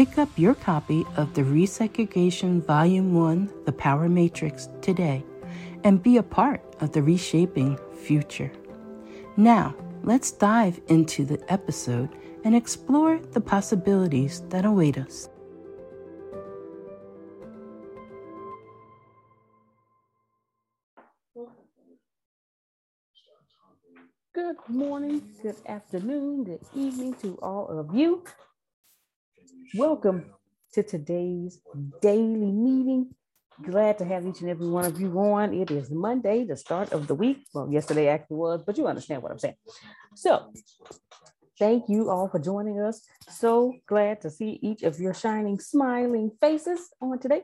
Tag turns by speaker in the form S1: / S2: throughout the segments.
S1: Pick up your copy of the Resegregation Volume 1 The Power Matrix today and be a part of the reshaping future. Now, let's dive into the episode and explore the possibilities that await us.
S2: Good morning, good afternoon, good evening to all of you. Welcome to today's daily meeting. Glad to have each and every one of you on. It is Monday, the start of the week. Well, yesterday actually was, but you understand what I'm saying. So, thank you all for joining us. So glad to see each of your shining, smiling faces on today.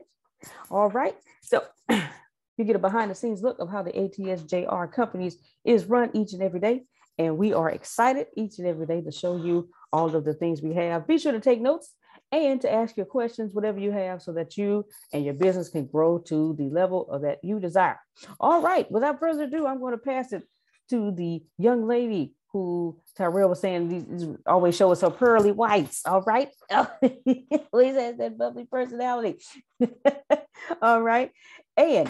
S2: All right. So, you get a behind the scenes look of how the ATSJR companies is run each and every day. And we are excited each and every day to show you all of the things we have. Be sure to take notes and to ask your questions, whatever you have, so that you and your business can grow to the level of that you desire. All right, without further ado, I'm going to pass it to the young lady who Tyrell was saying these always show us her pearly whites. All right, always has that bubbly personality. all right, and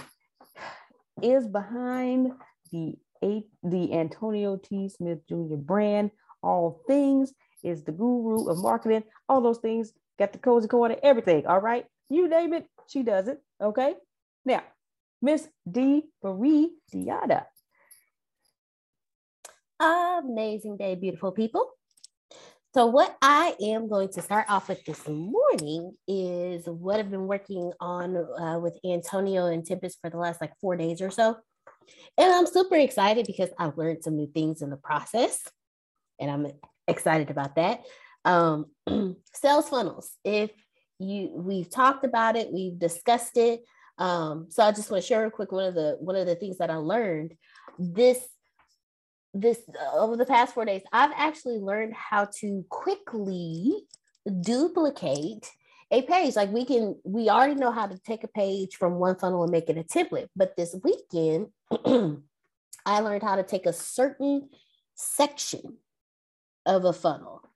S2: is behind the eight the Antonio T. Smith Jr. brand. All things is the guru of marketing. All those things got the cozy corner, everything. All right. You name it, she does it. Okay. Now, Miss D. Marie Diada.
S3: Amazing day, beautiful people. So, what I am going to start off with this morning is what I've been working on uh, with Antonio and Tempest for the last like four days or so. And I'm super excited because I've learned some new things in the process. And I'm excited about that um, sales funnels. If you we've talked about it, we've discussed it. Um, so I just want to share real quick one of the one of the things that I learned this this uh, over the past four days. I've actually learned how to quickly duplicate a page. Like we can, we already know how to take a page from one funnel and make it a template. But this weekend, I learned how to take a certain section of a funnel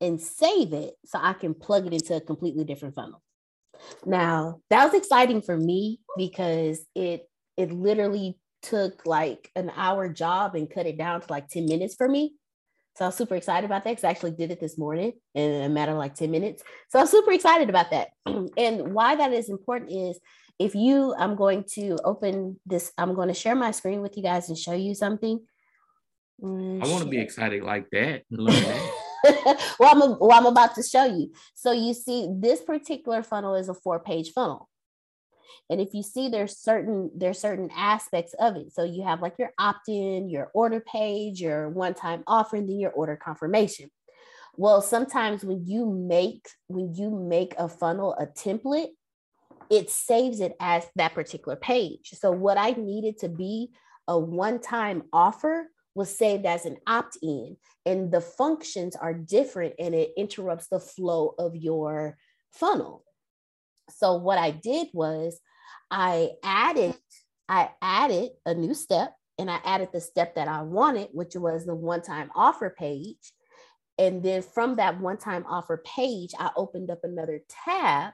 S3: and save it so I can plug it into a completely different funnel. Now, that was exciting for me because it it literally took like an hour job and cut it down to like 10 minutes for me. So I was super excited about that because I actually did it this morning in a matter of like 10 minutes. So I'm super excited about that. and why that is important is if you, I'm going to open this, I'm going to share my screen with you guys and show you something.
S4: Mm, I want to be excited like that.
S3: well, I'm well, I'm about to show you. So you see, this particular funnel is a four-page funnel. And if you see there's certain there's certain aspects of it. So you have like your opt-in, your order page, your one-time offer, and then your order confirmation. Well, sometimes when you make when you make a funnel a template, it saves it as that particular page. So what I needed to be a one-time offer was saved as an opt-in and the functions are different and it interrupts the flow of your funnel. So what I did was I added, I added a new step and I added the step that I wanted, which was the one-time offer page. And then from that one-time offer page, I opened up another tab,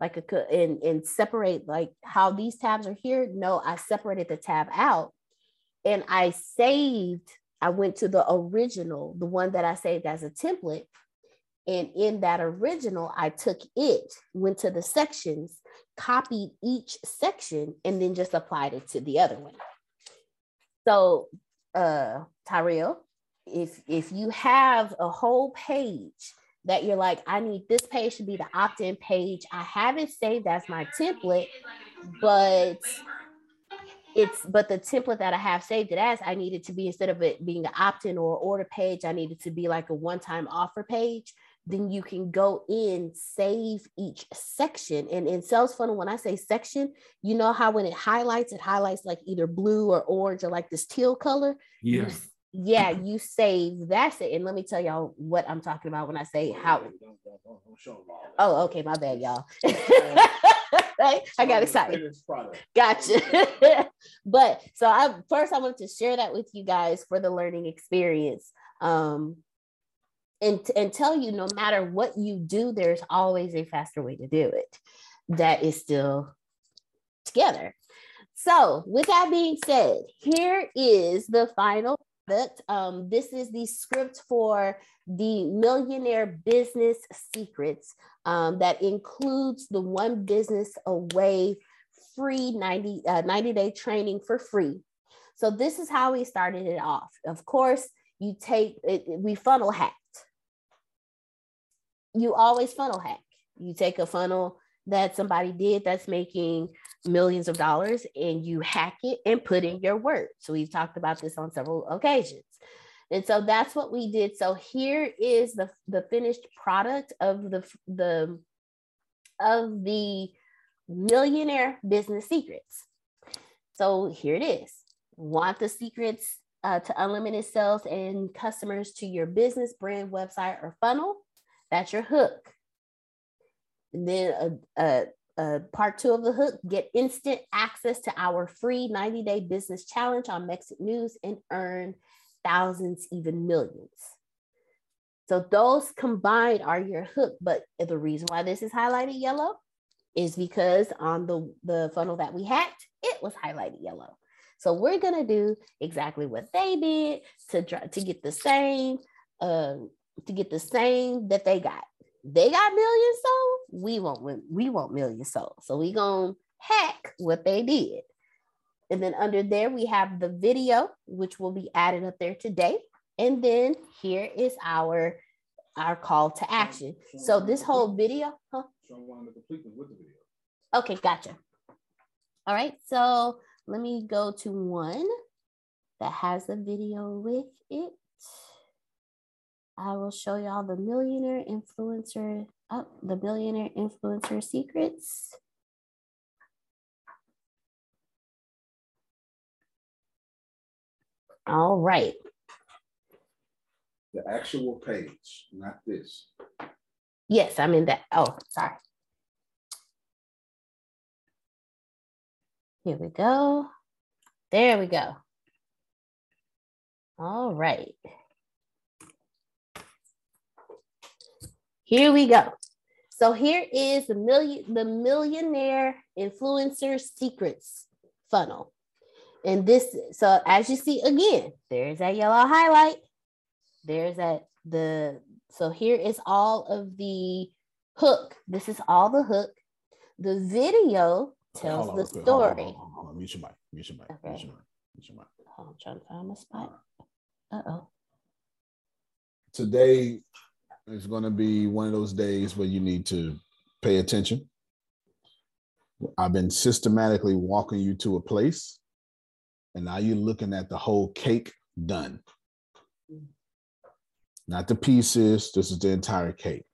S3: like a and, and separate like how these tabs are here. No, I separated the tab out and I saved, I went to the original, the one that I saved as a template. And in that original, I took it, went to the sections, copied each section, and then just applied it to the other one. So, uh, Tyrell, if if you have a whole page that you're like, I need this page to be the opt-in page. I have it saved as my template, but it's but the template that I have saved it as, I needed to be instead of it being an opt-in or order page, I needed to be like a one-time offer page then you can go in, save each section. And in Sales Funnel, when I say section, you know how when it highlights, it highlights like either blue or orange or like this teal color.
S4: Yeah.
S3: You, yeah, you save that's it. And let me tell y'all what I'm talking about when I say how. Oh, okay, my bad, y'all. I got excited. Gotcha. but so I first I wanted to share that with you guys for the learning experience. Um, and, and tell you no matter what you do, there's always a faster way to do it that is still together. So, with that being said, here is the final product. Um, this is the script for the Millionaire Business Secrets um, that includes the One Business Away free 90, uh, 90 day training for free. So, this is how we started it off. Of course, you take it, we funnel hack you always funnel hack. You take a funnel that somebody did that's making millions of dollars and you hack it and put in your word. So we've talked about this on several occasions. And so that's what we did. So here is the, the finished product of the, the of the millionaire business secrets. So here it is. Want the secrets uh, to unlimited sales and customers to your business, brand, website, or funnel? That's your hook. And then a, a, a part two of the hook get instant access to our free 90 day business challenge on Mexit News and earn thousands, even millions. So those combined are your hook. But the reason why this is highlighted yellow is because on the, the funnel that we hacked, it was highlighted yellow. So we're gonna do exactly what they did to try to get the same um, to get the same that they got. They got millions sold. We want we want millions sold. So we gonna hack what they did. And then under there we have the video, which will be added up there today. And then here is our our call to action. So this whole video, huh? Okay, gotcha. All right, so let me go to one that has a video with it. I will show y'all the millionaire influencer, oh, the billionaire influencer secrets. All right.
S5: The actual page, not this.
S3: Yes, I'm in that. Oh, sorry. Here we go. There we go. All right. Here we go. So here is the million the millionaire influencer secrets funnel. And this, so as you see again, there's that yellow highlight. there's that the so here is all of the hook. This is all the hook. The video tells
S6: on
S3: the
S6: real quick. Hold on,
S3: story.
S6: hold on, hold on. Mute your mic. Mute your mic. Mute
S3: Okay.
S6: your mic. Mute your mic.
S3: Oh, I'm trying to find my spot. Uh oh.
S6: Today is going to be one of those days where you need to pay attention. I've been systematically walking you to a place, and now you're looking at the whole cake done. Not the pieces, this is the entire cake.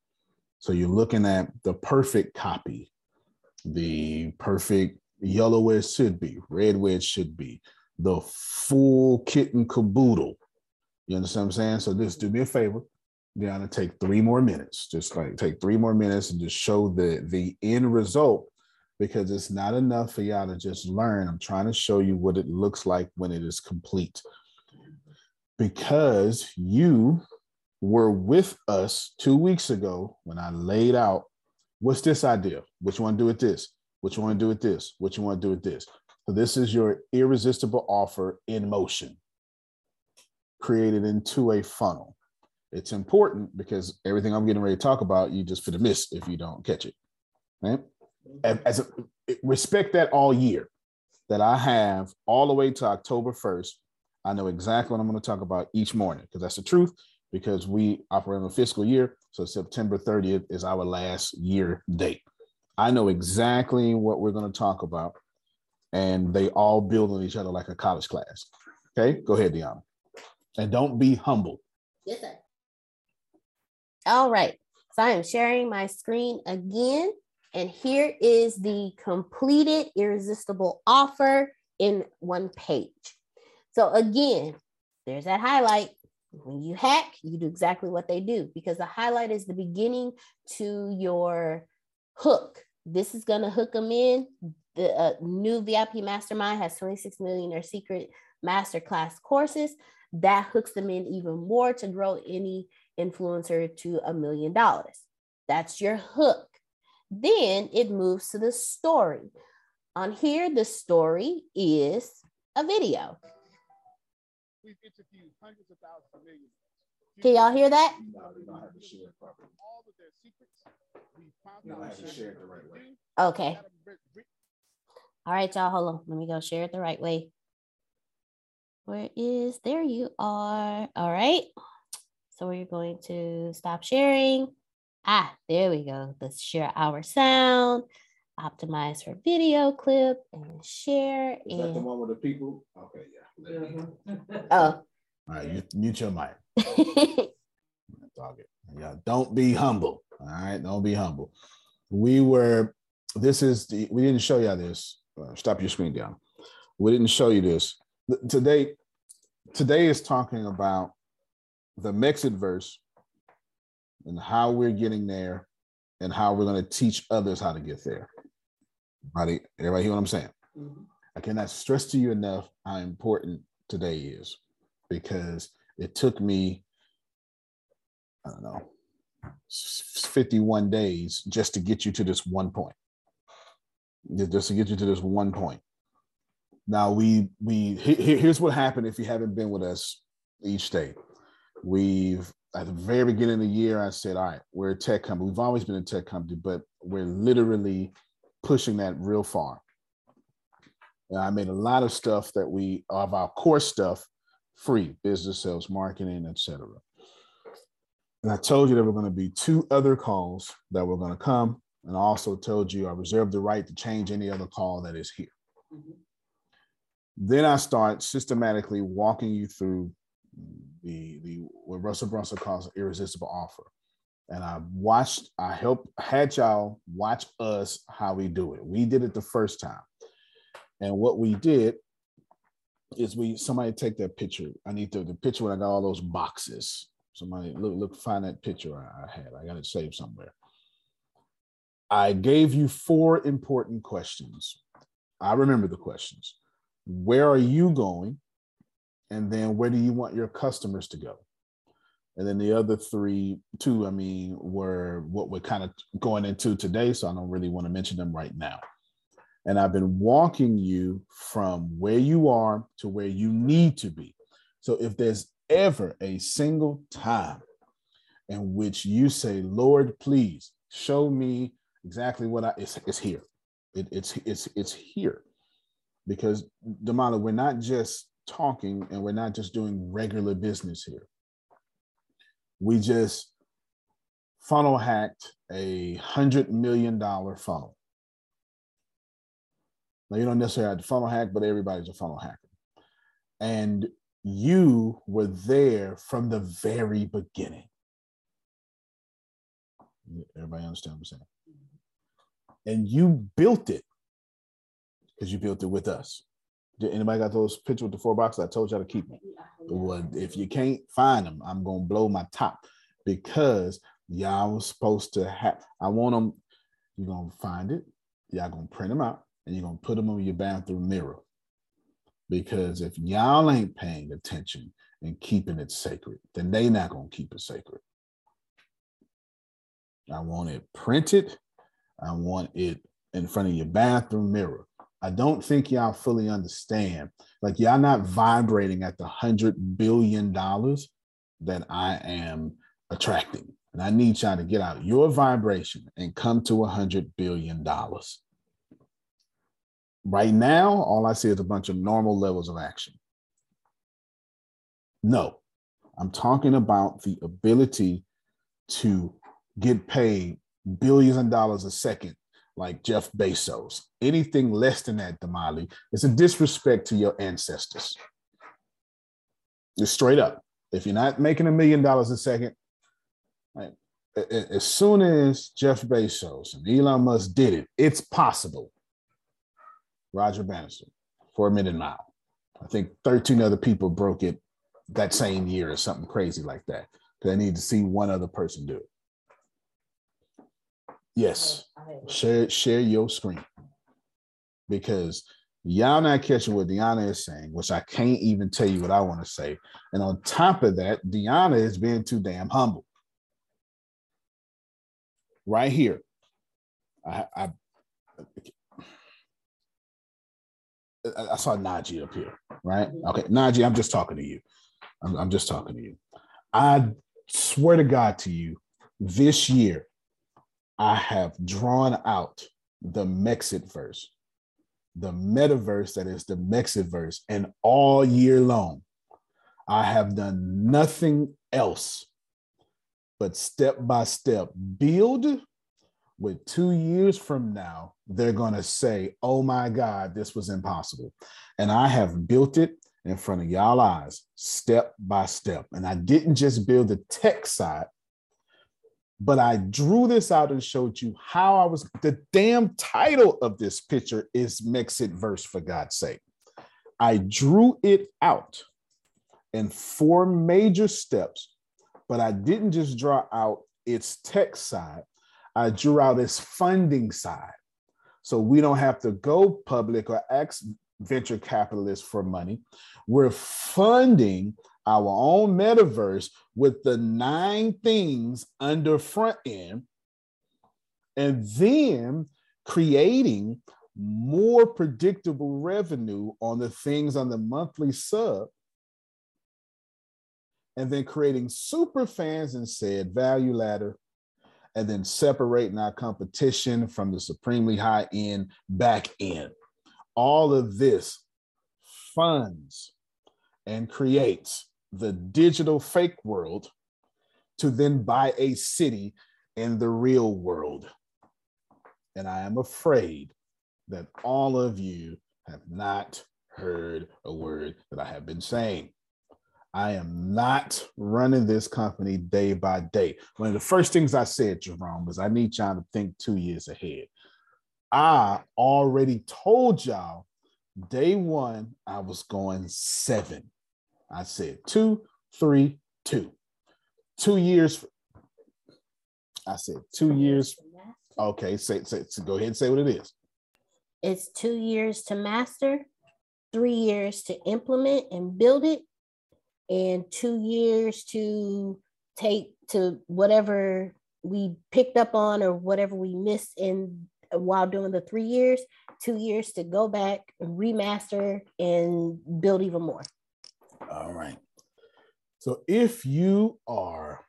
S6: So you're looking at the perfect copy, the perfect yellow where it should be, red where it should be, the full kit and caboodle. You understand what I'm saying? So just do me a favor. Deanna, take three more minutes. Just like take three more minutes and just show the the end result because it's not enough for y'all to just learn. I'm trying to show you what it looks like when it is complete. Because you were with us two weeks ago when I laid out what's this idea? What you want to do with this? What you want to do with this? What you want to do with this? So this is your irresistible offer in motion, created into a funnel. It's important because everything I'm getting ready to talk about, you just for the miss if you don't catch it. Right? As, a, respect that all year that I have all the way to October 1st. I know exactly what I'm going to talk about each morning because that's the truth. Because we operate on a fiscal year, so September 30th is our last year date. I know exactly what we're going to talk about, and they all build on each other like a college class. Okay, go ahead, Deanna, and don't be humble.
S3: Yes, sir. All right. So I am sharing my screen again. And here is the completed irresistible offer in one page. So again, there's that highlight. When you hack, you do exactly what they do because the highlight is the beginning to your hook. This is going to hook them in. The uh, new VIP Mastermind has 26 millionaire secret masterclass courses that hooks them in even more to grow any influencer to a million dollars. That's your hook. Then it moves to the story. On here, the story is a video.
S7: We've interviewed hundreds of thousands of millionaires.
S3: Can y'all hear that?
S6: No, we don't have to share it properly.
S7: All of their secrets. We found
S6: don't
S7: out
S6: have to share it the right way.
S3: Okay.
S7: Got 'em writ- writ-
S3: All right, y'all. Hold on. Let me go share it the right way. Where is there you are? All right. So we're going to stop sharing. Ah, there we go. Let's share our sound, optimize for video clip, and share.
S6: Is that the
S3: And
S6: one with the people? Okay, yeah. Let me-
S3: oh,
S6: All right, you mute your mic. Dog. Yeah, don't be humble. All right, don't be humble. We were. This is the. We didn't show y'all this. Uh, stop your screen down. We didn't show you this Th- today. Today is talking about the Mexitverse and how we're getting there, and how we're going to teach others how to get there. Everybody, everybody hear what I'm saying? Mm-hmm. I cannot stress to you enough how important today is because it took me, I don't know, 51 days just to get you to this one point. Just to get you to this one point. Now we we he- he- here's what happened if you haven't been with us each day. We've at the very beginning of the year, I said, all right, we're a tech company. We've always been a tech company, but we're literally pushing that real far. And I made a lot of stuff that we of our core stuff free, business, sales, marketing, etc. And I told you there were going to be two other calls that were going to come. And I also told you I reserve the right to change any other call that is here. Mm-hmm. Then I start systematically walking you through the the what Russell Brunson calls an irresistible offer. And I watched, I helped had y'all watch us how we do it. We did it the first time. And what we did is we somebody take that picture. I need the, the picture when I got all those boxes. Somebody look, look, find that picture I, I had. I got it saved somewhere. I gave you four important questions. I remember the questions. Where are you going? And then where do you want your customers to go? And then the other three, two, I mean, were what we're kind of going into today. So I don't really want to mention them right now. And I've been walking you from where you are to where you need to be. So if there's ever a single time in which you say, Lord, please show me exactly what I it's, it's here. It, it's it's it's here. Because Damala, we're not just talking and we're not just doing regular business here. We just funnel hacked a hundred million dollar funnel. Now you don't necessarily have to funnel hack, but everybody's a funnel hacker. And you were there from the very beginning. Everybody understand what I'm saying? And you built it because you built it with us. Did anybody got those pictures with the four boxes? I told y'all to keep them. Well, if you can't find them, I'm gonna blow my top because y'all was supposed to have. I want them. You're gonna find it. Y'all gonna print them out and you're gonna put them on your bathroom mirror. Because if y'all ain't paying attention and keeping it sacred, then they not gonna keep it sacred. I want it printed. I want it in front of your bathroom mirror. I don't think y'all fully understand. Like y'all not vibrating at the hundred billion dollars that I am attracting. And I need y'all to get out of your vibration and come to a hundred billion dollars. Right now, all I see is a bunch of normal levels of action. No, I'm talking about the ability to get paid billions of dollars a second, like Jeff Bezos. Anything less than that, Damali, is a disrespect to your ancestors. Just straight up. If you're not making a million dollars a second, right, as soon as Jeff Bezos and Elon Musk did it, it's possible. Roger Bannister, for a minute mile. I think 13 other people broke it that same year or something crazy like that. Because I need to see one other person do it. Yes, share share your screen because y'all not catching what Deanna is saying, which I can't even tell you what I want to say. And on top of that, Deanna is being too damn humble. Right here, I, I I saw Najee up here, right? Okay, Najee, I'm just talking to you. I'm, I'm just talking to you. I swear to God to you, this year I have drawn out the Mexitverse, the metaverse that is the Mexitverse, and all year long, I have done nothing else but step by step build. With two years from now, they're going to say, Oh my God, this was impossible. And I have built it in front of y'all eyes, step by step. And I didn't just build the tech side, but I drew this out and showed you how I was. The damn title of this picture is Mexitverse, for God's sake. I drew it out in four major steps, but I didn't just draw out its tech side, I drew out its funding side. So we don't have to go public or ask venture capitalists for money. We're funding our own metaverse with the nine things under front end, and then creating more predictable revenue on the things on the monthly sub, and then creating super fans and said value ladder, and then separating our competition from the supremely high end back end. All of this funds and creates the digital fake world to then buy a city in the real world. And I am afraid that all of you have not heard a word that I have been saying. I am not running this company day by day. One of the first things I said, Jerome, was I need y'all to think two years ahead. I already told y'all day one, I was going seven. I said two, three, two. Two years. I said two years. Okay, say, say, so go ahead and say what it is.
S3: It's two years to master, three years to implement and build it, and two years to take to whatever we picked up on or whatever we missed in uh, while doing the three years, two years to go back, and remaster, and build even more.
S6: All right. So if you are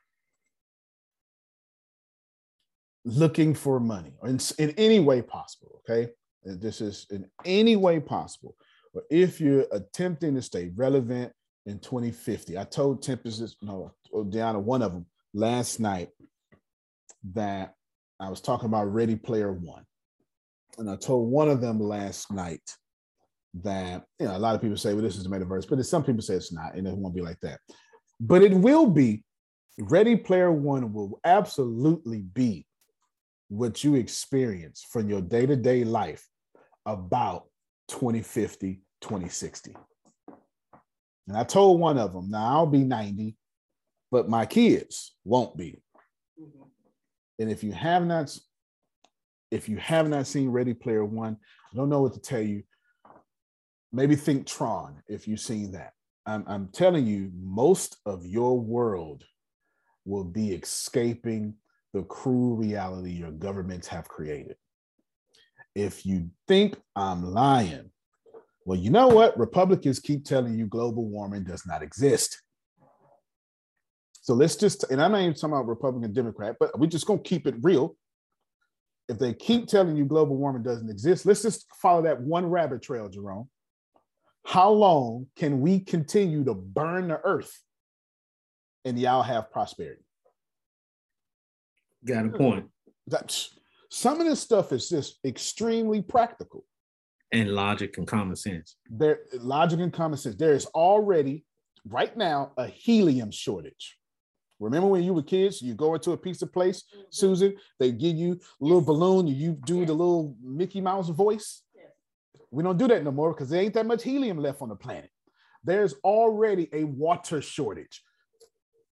S6: looking for money in, in any way possible, okay? This is in any way possible. Or if you're attempting to stay relevant in 2050, I told Tempest, no, oh, Deanna, one of them last night that I was talking about Ready Player One. And I told one of them last night that, you know, a lot of people say, well, this is the metaverse, but some people say it's not, and it won't be like that. But it will be. Ready Player One will absolutely be what you experience from your day to day life about 2050, 2060. And I told one of them, now I'll be 90, but my kids won't be. Mm-hmm. And if you have not, if you have not seen Ready Player One, I don't know what to tell you. Maybe think Tron if you've seen that. I'm, I'm telling you, most of your world will be escaping the cruel reality your governments have created. If you think I'm lying, well, you know what? Republicans keep telling you global warming does not exist. So let's just, and I'm not even talking about Republican, Democrat, but we're just going to keep it real. If they keep telling you global warming doesn't exist, let's just follow that one rabbit trail, Jerome. How long can we continue to burn the earth and y'all have prosperity?
S4: Got a hmm. point.
S6: That's some of this stuff is just extremely practical.
S4: And logic and common sense.
S6: There, logic and common sense. There is already right now a helium shortage. Remember when you were kids, you go into a pizza place, mm-hmm. Susan, they give you a little balloon, you do the little Mickey Mouse voice. We don't do that no more because there ain't that much helium left on the planet. There's already a water shortage,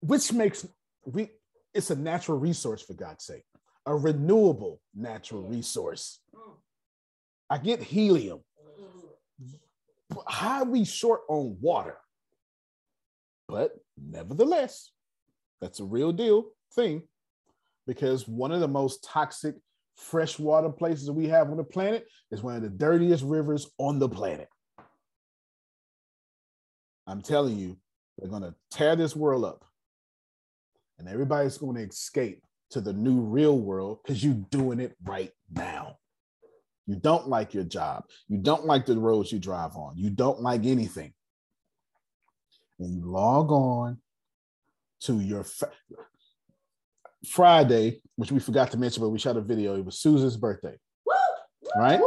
S6: which makes we it's a natural resource for God's sake, a renewable natural resource. Mm. I get helium. How are we short on water? But nevertheless, that's a real deal thing because one of the most toxic freshwater places we have on the planet is one of the dirtiest rivers on the planet. I'm telling you, they're going to tear this world up. And everybody's going to escape to the new real world because you're doing it right now. You don't like your job. You don't like the roads you drive on. You don't like anything. And you log on to your fa- Friday, which we forgot to mention, but we shot a video. It was Susan's birthday. Right?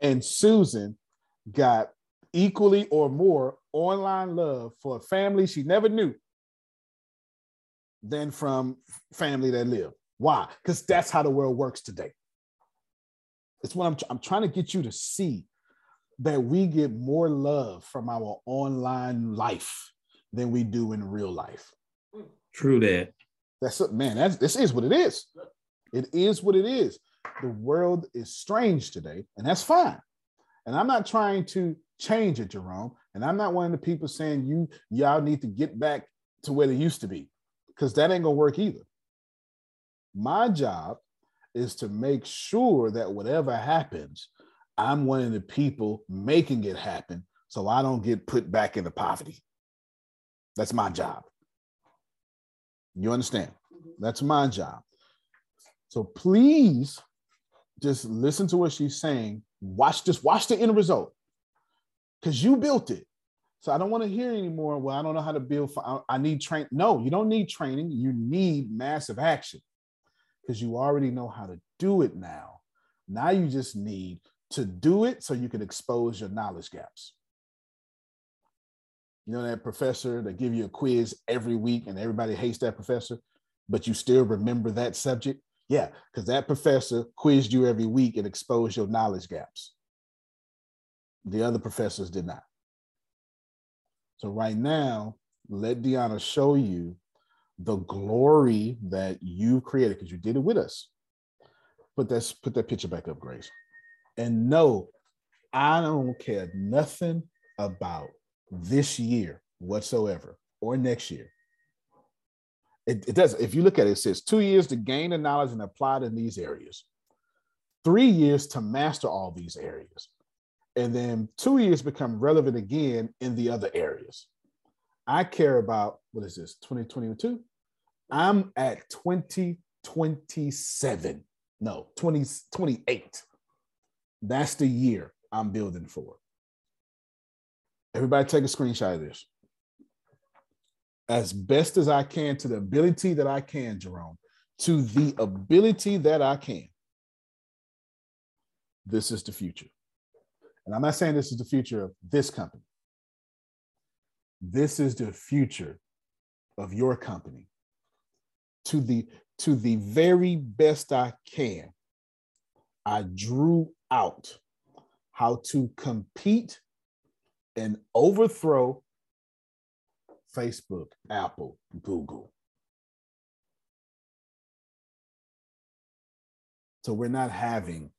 S6: And Susan got equally or more online love for a family she never knew than from family that live. Why? Because that's how the world works today. It's what I'm, I'm trying to get you to see that we get more love from our online life than we do in real life. Mm.
S4: True that.
S6: That's it, man. That's this is what it is. It is what it is. The world is strange today, and that's fine. And I'm not trying to change it, Jerome. And I'm not one of the people saying you y'all need to get back to where they used to be, because that ain't gonna work either. My job is to make sure that whatever happens, I'm one of the people making it happen so I don't get put back into poverty. That's my job. You understand? Mm-hmm. That's my job. So please just listen to what she's saying. Watch this, watch the end result. Because you built it. So I don't want to hear anymore. Well, I don't know how to build. I need train. No, you don't need training. You need massive action because you already know how to do it now. Now you just need to do it so you can expose your knowledge gaps. You know that professor that give you a quiz every week and everybody hates that professor, but you still remember that subject? Yeah, because that professor quizzed you every week and exposed your knowledge gaps. The other professors did not. So right now, let Deanna show you the glory that you created because you did it with us. Put that put that picture back up, Grace. And no, I don't care nothing about this year whatsoever or next year. It, it does. If you look at it, it says two years to gain the knowledge and apply it in these areas, three years to master all these areas, and then two years become relevant again in the other areas. I care about what is this 2022? I'm at 2027. No, 2028. That's the year I'm building for. Everybody take a screenshot of this. As best as I can, to the ability that I can, Jerome, to the ability that I can. This is the future. And I'm not saying this is the future of this company. This is the future of your company. To the to the very best I can, I drew out how to compete and overthrow Facebook, Apple, Google. So we're not having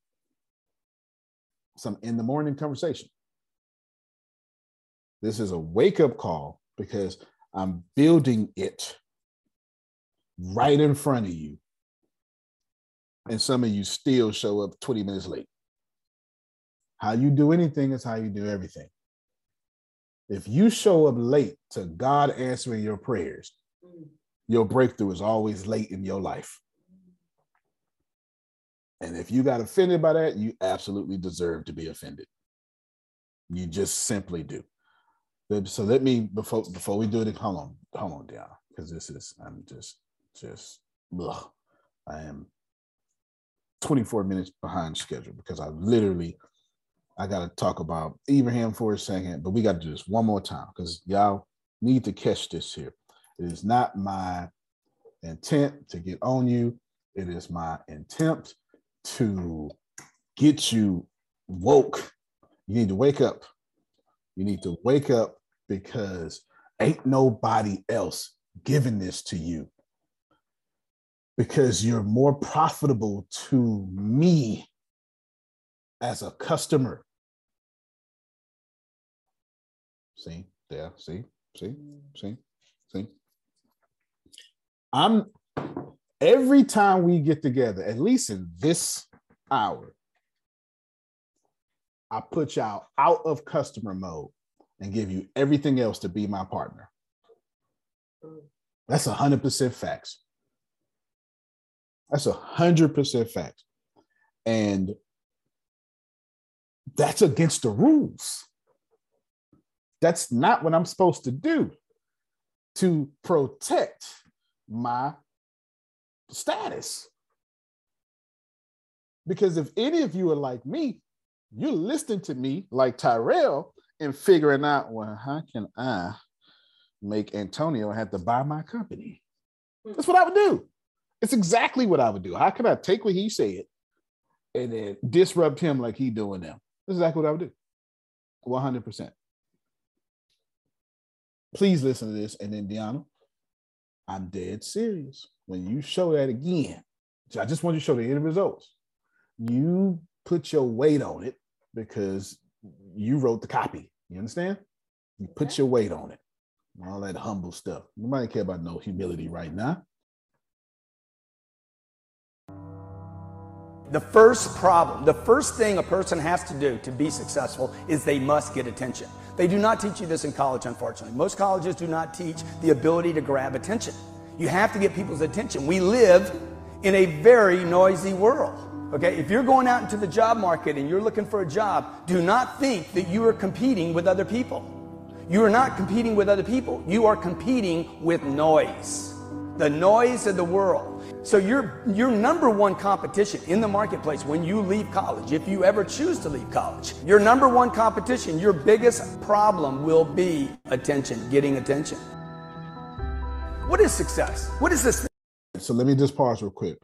S6: some in the morning conversation. This is a wake up call because I'm building it right in front of you. And some of you still show up 20 minutes late. How you do anything is how you do everything. If you show up late to God answering your prayers, mm. your breakthrough is always late in your life. And if you got offended by that, you absolutely deserve to be offended. You just simply do. So let me before before we do it, hold on, hold on, down, because this is I'm just just ugh, I am 24 minutes behind schedule because I literally I got to talk about Abraham for a second, but we got to do this one more time because y'all need to catch this here. It is not my intent to get on you. It is my intent to get you woke. You need to wake up. You need to wake up because ain't nobody else giving this to you because you're more profitable to me as a customer. See, there, see, see, see, see. I'm every time we get together, at least in this hour, I put y'all out of customer mode and give you everything else to be my partner. That's a hundred percent facts. That's a hundred percent facts. And that's against the rules. That's not what I'm supposed to do to protect my status. Because if any of you are like me, you're listening to me like Tyrell and figuring out, well, how can I make Antonio have to buy my company? Hmm. That's what I would do. It's exactly what I would do. How can I take what he said and then disrupt him like he doing now? That's exactly what I would do. 100%. Please listen to this. And then, Deanna, I'm dead serious. When you show that again, I just want you to show the end results. You put your weight on it because you wrote the copy. You understand? You put your weight on it. All that humble stuff. Nobody care about no humility right now.
S8: The first problem, the first thing a person has to do to be successful is they must get attention. They do not teach you this in college, unfortunately. Most colleges do not teach the ability to grab attention. You have to get people's attention. We live in a very noisy world. Okay, if you're going out into the job market and you're looking for a job, do not think that you are competing with other people. You are not competing with other people. You are competing with noise. The noise of the world. So your your number one competition in the marketplace when you leave college, if you ever choose to leave college, your number one competition, your biggest problem will be attention, getting attention. What is success? What is this?
S6: So let me just pause real quick.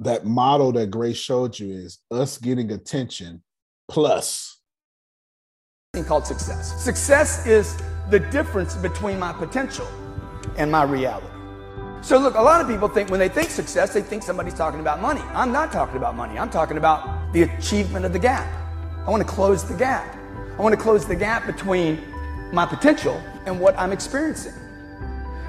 S6: That model that Grace showed you is us getting attention plus
S8: thing called success. Success is the difference between my potential and my reality. So look, a lot of people think when they think success, they think somebody's talking about money. I'm not talking about money. I'm talking about the achievement of the gap. I want to close the gap. I want to close the gap between my potential and what I'm experiencing.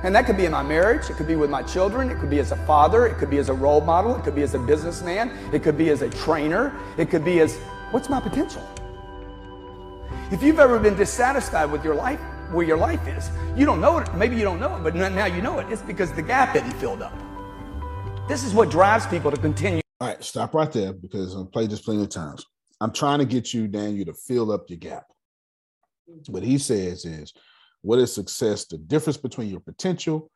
S8: And that could be in my marriage, it could be with my children, it could be as a father, it could be as a role model, it could be as a businessman, it could be as a trainer, it could be as what's my potential? If you've ever been dissatisfied with your life, where your life is, you don't know it. Maybe you don't know it, but now you know it. It's because the gap isn't filled up. This is what drives people to continue.
S6: All right, stop right there because I've played this plenty of times. I'm trying to get you, Daniel, to fill up your gap. What he says is, what is success? The difference between your potential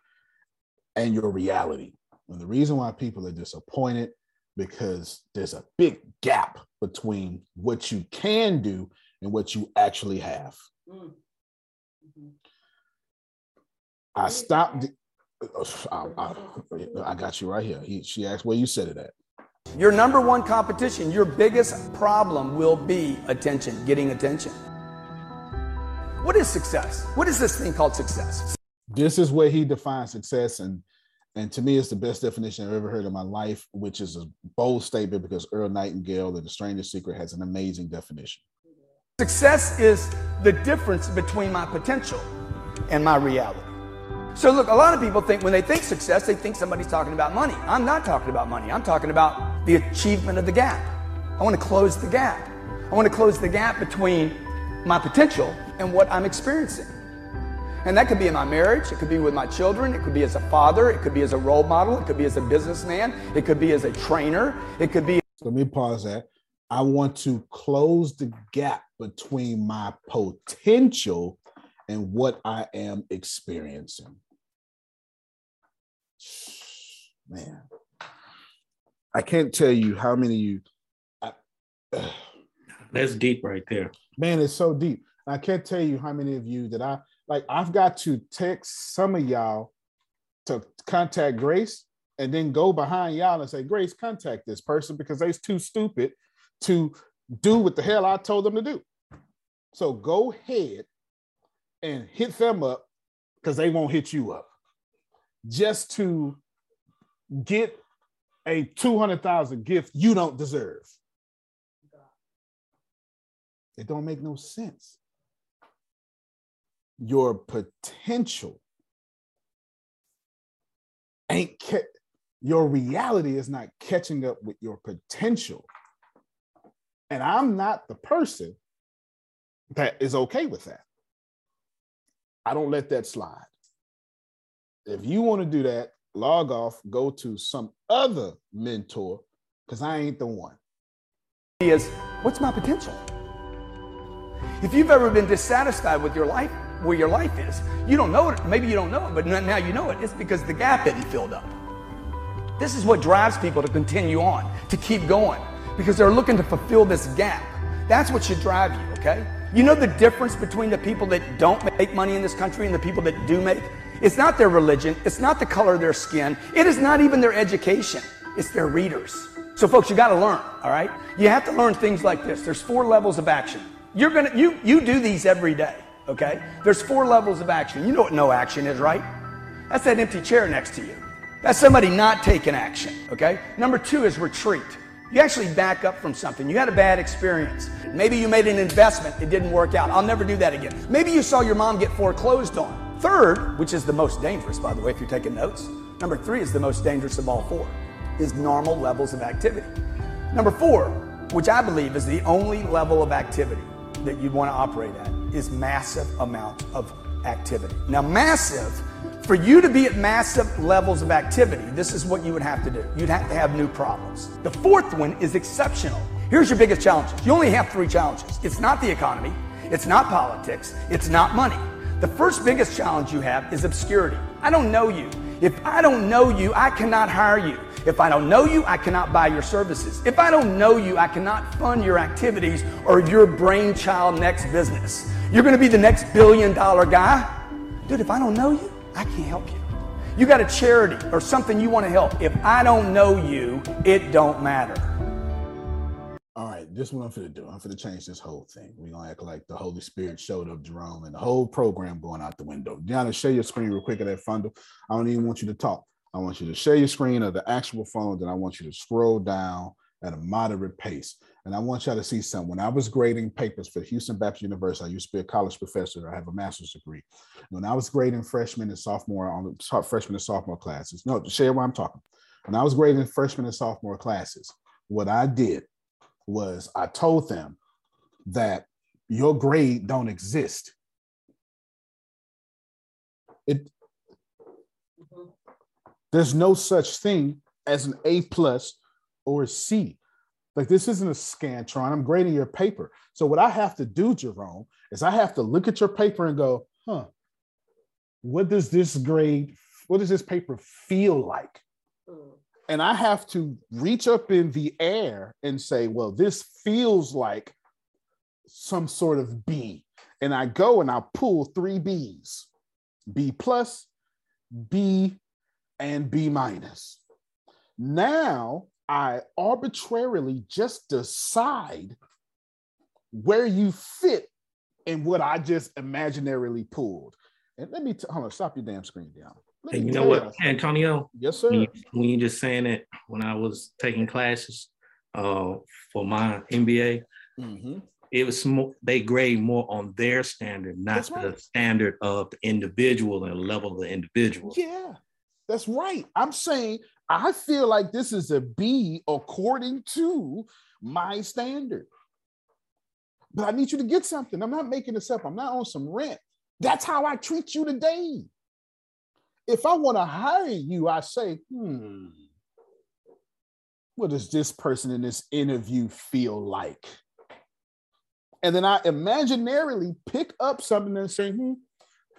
S6: and your reality. And the reason why people are disappointed because there's a big gap between what you can do and what you actually have. Mm. I stopped. Uh, I, I, I, got you right here. He, she asked where you said it at.
S8: Your number one competition, your biggest problem will be attention, getting attention. What is success? What is this thing called success?
S6: This is where he defines success, and and to me, it's the best definition I've ever heard in my life, which is a bold statement because Earl Nightingale in The Strangest Secret has an amazing definition.
S8: Success is the difference between my potential and my reality. So, look, a lot of people think when they think success, they think somebody's talking about money. I'm not talking about money. I'm talking about the achievement of the gap. I want to close the gap. I want to close the gap between my potential and what I'm experiencing. And that could be in my marriage, it could be with my children, it could be as a father, it could be as a role model, it could be as a businessman, it could be as a trainer, it could be.
S6: Let me pause that. I want to close the gap between my potential and what I am experiencing. Man, I can't tell you how many you. I,
S4: That's deep right there.
S6: Man, it's so deep. I can't tell you how many of you that I like. I've got to text some of y'all to contact Grace and then go behind y'all and say, Grace, contact this person because they're too stupid to do what the hell I told them to do. So go ahead and hit them up because they won't hit you up just to get a 200,000 gift you don't deserve. It don't make no sense. Your potential ain't ca- your reality is not catching up with your potential. And I'm not the person that is okay with that. I don't let that slide. If you want to do that, log off, go to some other mentor, because I ain't the one.
S8: Is what's my potential? If you've ever been dissatisfied with your life, where your life is, you don't know it. Maybe you don't know it, but now you know it. It's because the gap isn't filled up. This is what drives people to continue on, to keep going, because they're looking to fulfill this gap. That's what should drive you, okay? You know the difference between the people that don't make money in this country and the people that do make? It's not their religion, it's not the color of their skin, it is not even their education, it's their readers. So, folks, you got to learn, all right? You have to learn things like this. There's four levels of action. You're gonna you you do these every day, okay? There's four levels of action. You know what no action is, right? That's that empty chair next to you. That's somebody not taking action, okay? Number two is retreat. You actually back up from something. You had a bad experience. Maybe you made an investment, it didn't work out. I'll never do that again. Maybe you saw your mom get foreclosed on. Third, which is the most dangerous, by the way, if you're taking notes, number three is the most dangerous of all four, is normal levels of activity. Number four, which I believe is the only level of activity that you'd want to operate at, is massive amount of activity. Now, massive for you to be at massive levels of activity, this is what you would have to do. You'd have to have new problems. The fourth one is exceptional. Here's your biggest challenges. You only have three challenges. It's not the economy, it's not politics, it's not money. The first biggest challenge you have is obscurity. I don't know you. If I don't know you, I cannot hire you. If I don't know you, I cannot buy your services. If I don't know you, I cannot fund your activities or your brainchild next business. You're going to be the next billion dollar guy. Dude, if I don't know you, I can't help you. You got a charity or something you want to help. If I don't know you, it don't matter.
S6: All right, this is what I'm to do. I'm to change this whole thing. We're to act like the Holy Spirit showed up, Jerome, and the whole program going out the window. Deanna, share your screen real quick of that funnel. I don't even want you to talk. I want you to share your screen of the actual phone, then I want you to scroll down at a moderate pace. And I want y'all to see something. When I was grading papers for Houston Baptist University, I used to be a college professor. I have a master's degree. When I was grading freshman and sophomore on freshman and sophomore classes, no, share where I'm talking. When I was grading freshman and sophomore classes, what I did was I told them that your grade don't exist. It there's no such thing as an A plus or a C. Like this isn't a scantron. I'm grading your paper. So what I have to do, Jerome, is I have to look at your paper and go, huh, what does this grade, what does this paper feel like? Mm. And I have to reach up in the air and say, well, this feels like some sort of B. And I go and I pull three B's B plus, B, and B minus. Now I arbitrarily just decide where you fit in what I just imaginarily pulled. And let me t- hold on, stop your damn screen down. Let
S4: And
S6: me
S4: you know what,
S6: y'all-
S4: Antonio?
S6: Yes, sir.
S4: When you, when you just saying it, when I was taking classes uh, for my MBA,
S6: Mhm.
S4: it was more, they grade more on their standard, not
S6: That's
S4: the
S6: right.
S4: standard of the individual and the level of the individual.
S6: Yeah, that's right. I'm saying I feel like this is a B according to my standard. But I need you to get something. I'm not making this up. I'm not on some rent. That's how I treat you today. If I want to hire you, I say, hmm, what does this person in this interview feel like? And then I imaginarily pick up something and say, hmm,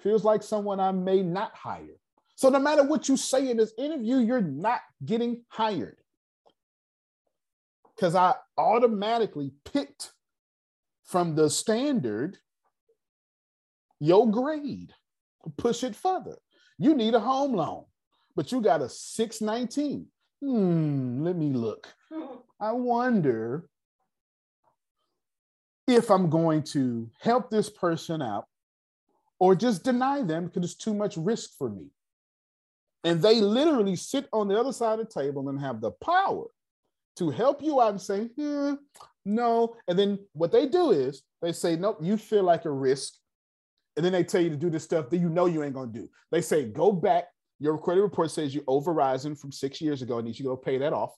S6: feels like someone I may not hire. So no matter what you say in this interview, you're not getting hired. Because I automatically picked from the standard your grade. Push it further. You need a home loan, but you got a 619. Hmm, let me look. I wonder if I'm going to help this person out or just deny them because it's too much risk for me. And they literally sit on the other side of the table and have the power to help you out and say, hmm, no. And then what they do is they say, nope, you feel like a risk. And then they tell you to do this stuff that you know you ain't gonna do. They say, go back. Your credit report says you over Verizon from six years ago. Need you to go pay that off.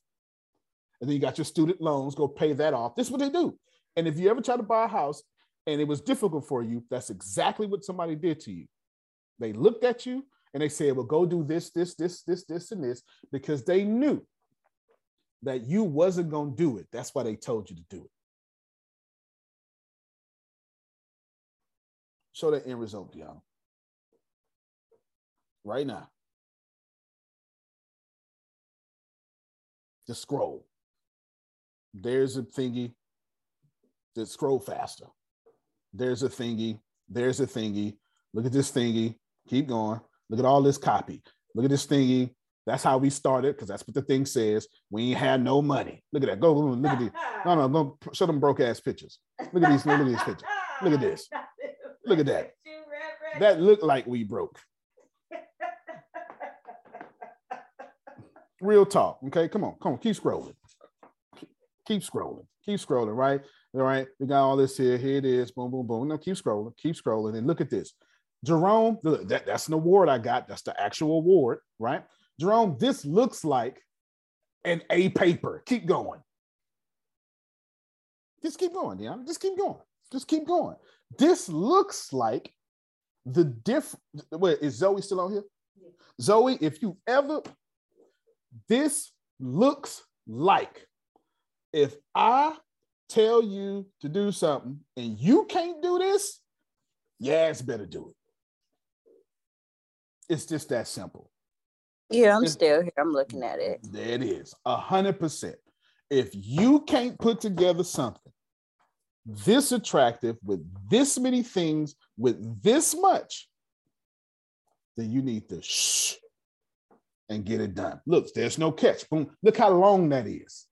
S6: And then you got your student loans, go pay that off. This is what they do. And if you ever try to buy a house and it was difficult for you, that's exactly what somebody did to you. They looked at you and they said, well, go do this, this, this, this, this, and this, because they knew that you wasn't going to do it. That's why they told you to do it. Show that end result, Deanna. Right now. Just scroll. There's a thingy. Just scroll faster. There's a thingy. There's a thingy. Look at this thingy. Keep going. Look at all this copy. Look at this thingy. That's how we started because that's what the thing says. We ain't had no money. Look at that. Go, look at these. No, no, go show them broke ass pictures. Look at these. Look at these pictures. Look at this. Look at that. That looked like we broke. Real talk. Okay, come on, come on, keep scrolling. Keep scrolling. Keep scrolling, right? All right. We got all this here. Here it is. Boom, boom, boom. No, keep scrolling. Keep scrolling. And look at this. Jerome, that, that's an award I got. That's the actual award, right? Jerome, this looks like an A paper. Keep going. Just keep going, Deanna. Just keep going. Just keep going. This looks like the diff. Wait, is Zoe still on here? Zoe, if you ever, this looks like if I tell you to do something and you can't do this, yeah, it's better do it. It's just that simple.
S9: Yeah, I'm
S6: It's-
S9: still here. I'm looking at it.
S6: There it is, a hundred percent. If you can't put together something this attractive with this many things with this much, then you need to shh and get it done. Look, there's no catch. Boom. Look how long that is.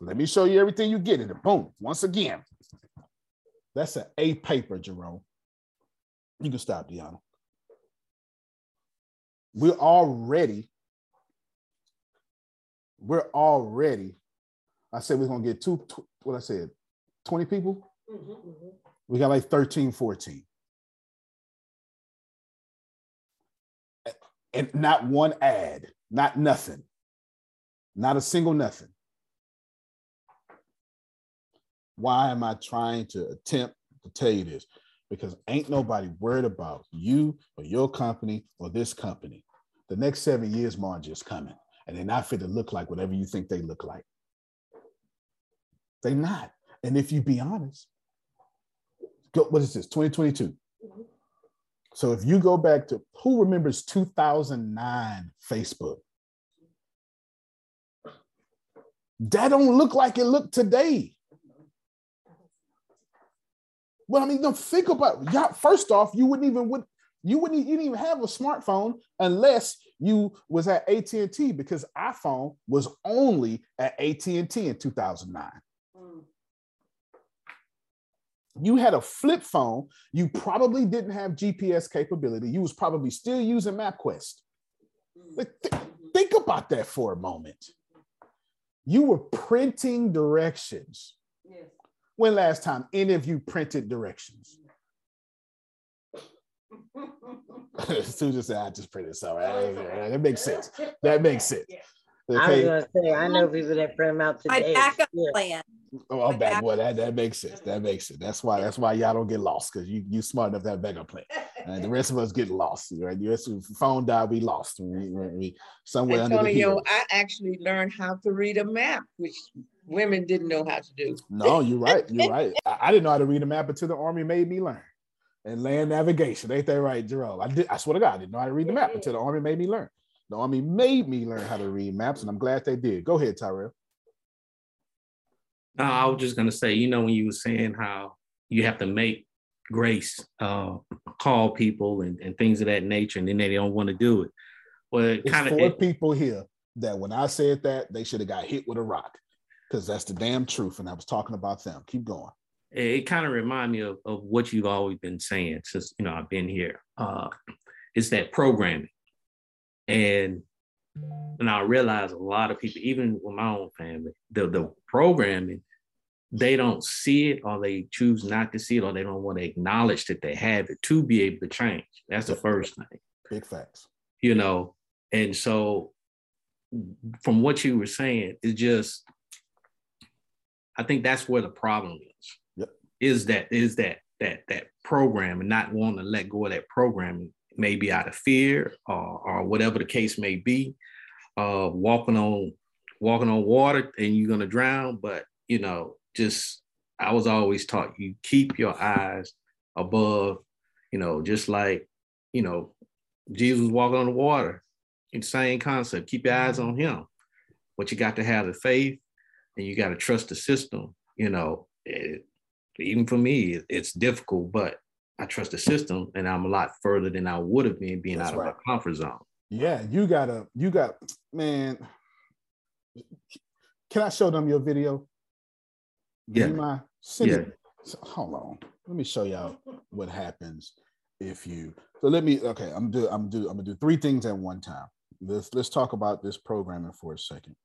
S6: Let me show you everything you get in it. Boom. Once again, that's an A paper, Jerome. You can stop, Deanna. We're already, we're already, I said we're gonna get two, tw- what I said, 20 people? Mm-hmm, mm-hmm. We got like 13, 14. And not one ad, not nothing, not a single nothing. Why am I trying to attempt to tell you this? Because ain't nobody worried about you or your company or this company. The next seven years, Marge is coming, and they're not fit to look like whatever you think they look like. They're not. And if you be honest, go, what is this? 2022. So if you go back to who remembers 2009 Facebook? That don't look like it looked today. Well, I mean, don't think about yeah. First off, you wouldn't even would you wouldn't you didn't even have a smartphone unless you was at AT and T because iPhone was only at AT and T in 2009. Hmm. You had a flip phone. You probably didn't have GPS capability. You was probably still using MapQuest. Hmm. Like, th- think about that for a moment. You were printing directions. When last time any of you printed directions? Susan said, I just printed so oh, that makes sense. That makes sense.
S10: I was gonna say, I know people that print them out today.
S9: My
S10: today.
S9: backup
S10: Yeah.
S9: plan.
S6: Oh, I'm back. Well, that, that makes sense. That makes sense. That's why that's why y'all don't get lost because you you smart enough to have backup plan. And the rest of us get lost. Right? The rest of the phone died, we lost. We, we, we somewhere under the hill.
S11: I actually learned how to read a map, which women didn't know how to do.
S6: No, you're right. You're right. I, I didn't know how to read a map until the army made me learn. And land navigation. Ain't that right, Jerome? I did. I swear to God, I didn't know how to read the map until the army made me learn. The army made me learn how to read maps, and I'm glad they did. Go ahead, Tyrell.
S4: No, I was just gonna say, you know, when you were saying how you have to make grace, uh, call people and, and things of that nature, and then they don't want to do it. Well, it
S6: It's
S4: kind of
S6: four people here that when I said that, they should have got hit with a rock. Because that's the damn truth. And I was talking about them. Keep going.
S4: it, it kind of remind me of, of what you've always been saying since you know I've been here. Uh, it's that programming, and and I realize a lot of people, even with my own family, the the programming, they don't see it or they choose not to see it or they don't want to acknowledge that they have it to be able to change. That's the first thing.
S6: Big facts.
S4: you know and so from what you were saying it's just i think that's where the problem is
S6: Yep.
S4: is that is that that that program and not wanting to let go of that programming maybe out of fear or, or whatever the case may be uh walking on walking on water and you're to drown but you know just i was always taught you keep your eyes above you know just like you know Jesus was walking on the water. It's the same concept. Keep your eyes on him. But you got to have the faith and you got to trust the system. You know, it, even for me, it's difficult, but I trust the system and I'm a lot further than I would have been being
S6: That's
S4: out of
S6: right.
S4: my comfort zone.
S6: Yeah, you gotta, you got, man. Can I show them your video?
S4: Yeah.
S6: you mind? Send
S4: Yeah.
S6: it. So, hold on. Let me show y'all what happens if you. So let me. Okay, I'm do. I'm do. I'm gonna do three things at one time. Let's let's talk about this programming for a second.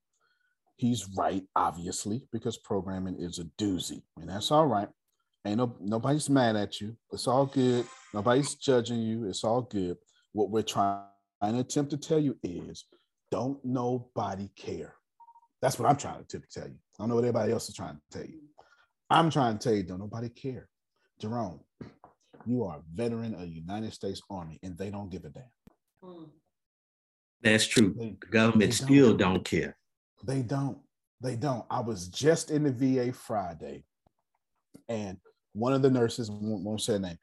S6: He's right, obviously, because programming is a doozy, and that's all right. Ain't no nobody's mad at you. It's all good. Nobody's judging you. It's all good. What we're trying to attempt to tell you is, don't nobody care. That's what I'm trying to tell you. I don't know what everybody else is trying to tell you. I'm trying to tell you, don't nobody care. Jerome, you are a veteran of the United States Army, and they don't give a damn.
S4: That's true.
S6: They-
S4: The government
S6: don't.
S4: still don't care.
S6: They don't. They don't. I was just in the VA Friday, and one of the nurses won't, won't say her name.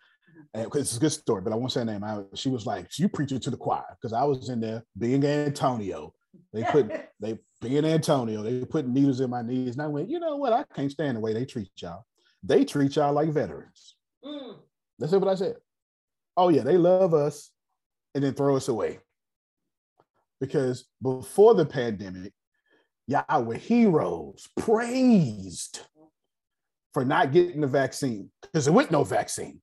S6: And it's a good story, but I won't say her name. I, she was like, "You preach it to the choir," because I was in there being Antonio. They put they being Antonio. They put needles in my knees, and I went, "You know what? I can't stand the way they treat y'all. They treat y'all like veterans." Mm. That's what I said. Oh yeah, they love us, and then throw us away. Because before the pandemic, y'all were heroes, praised for not getting the vaccine because there was no vaccine.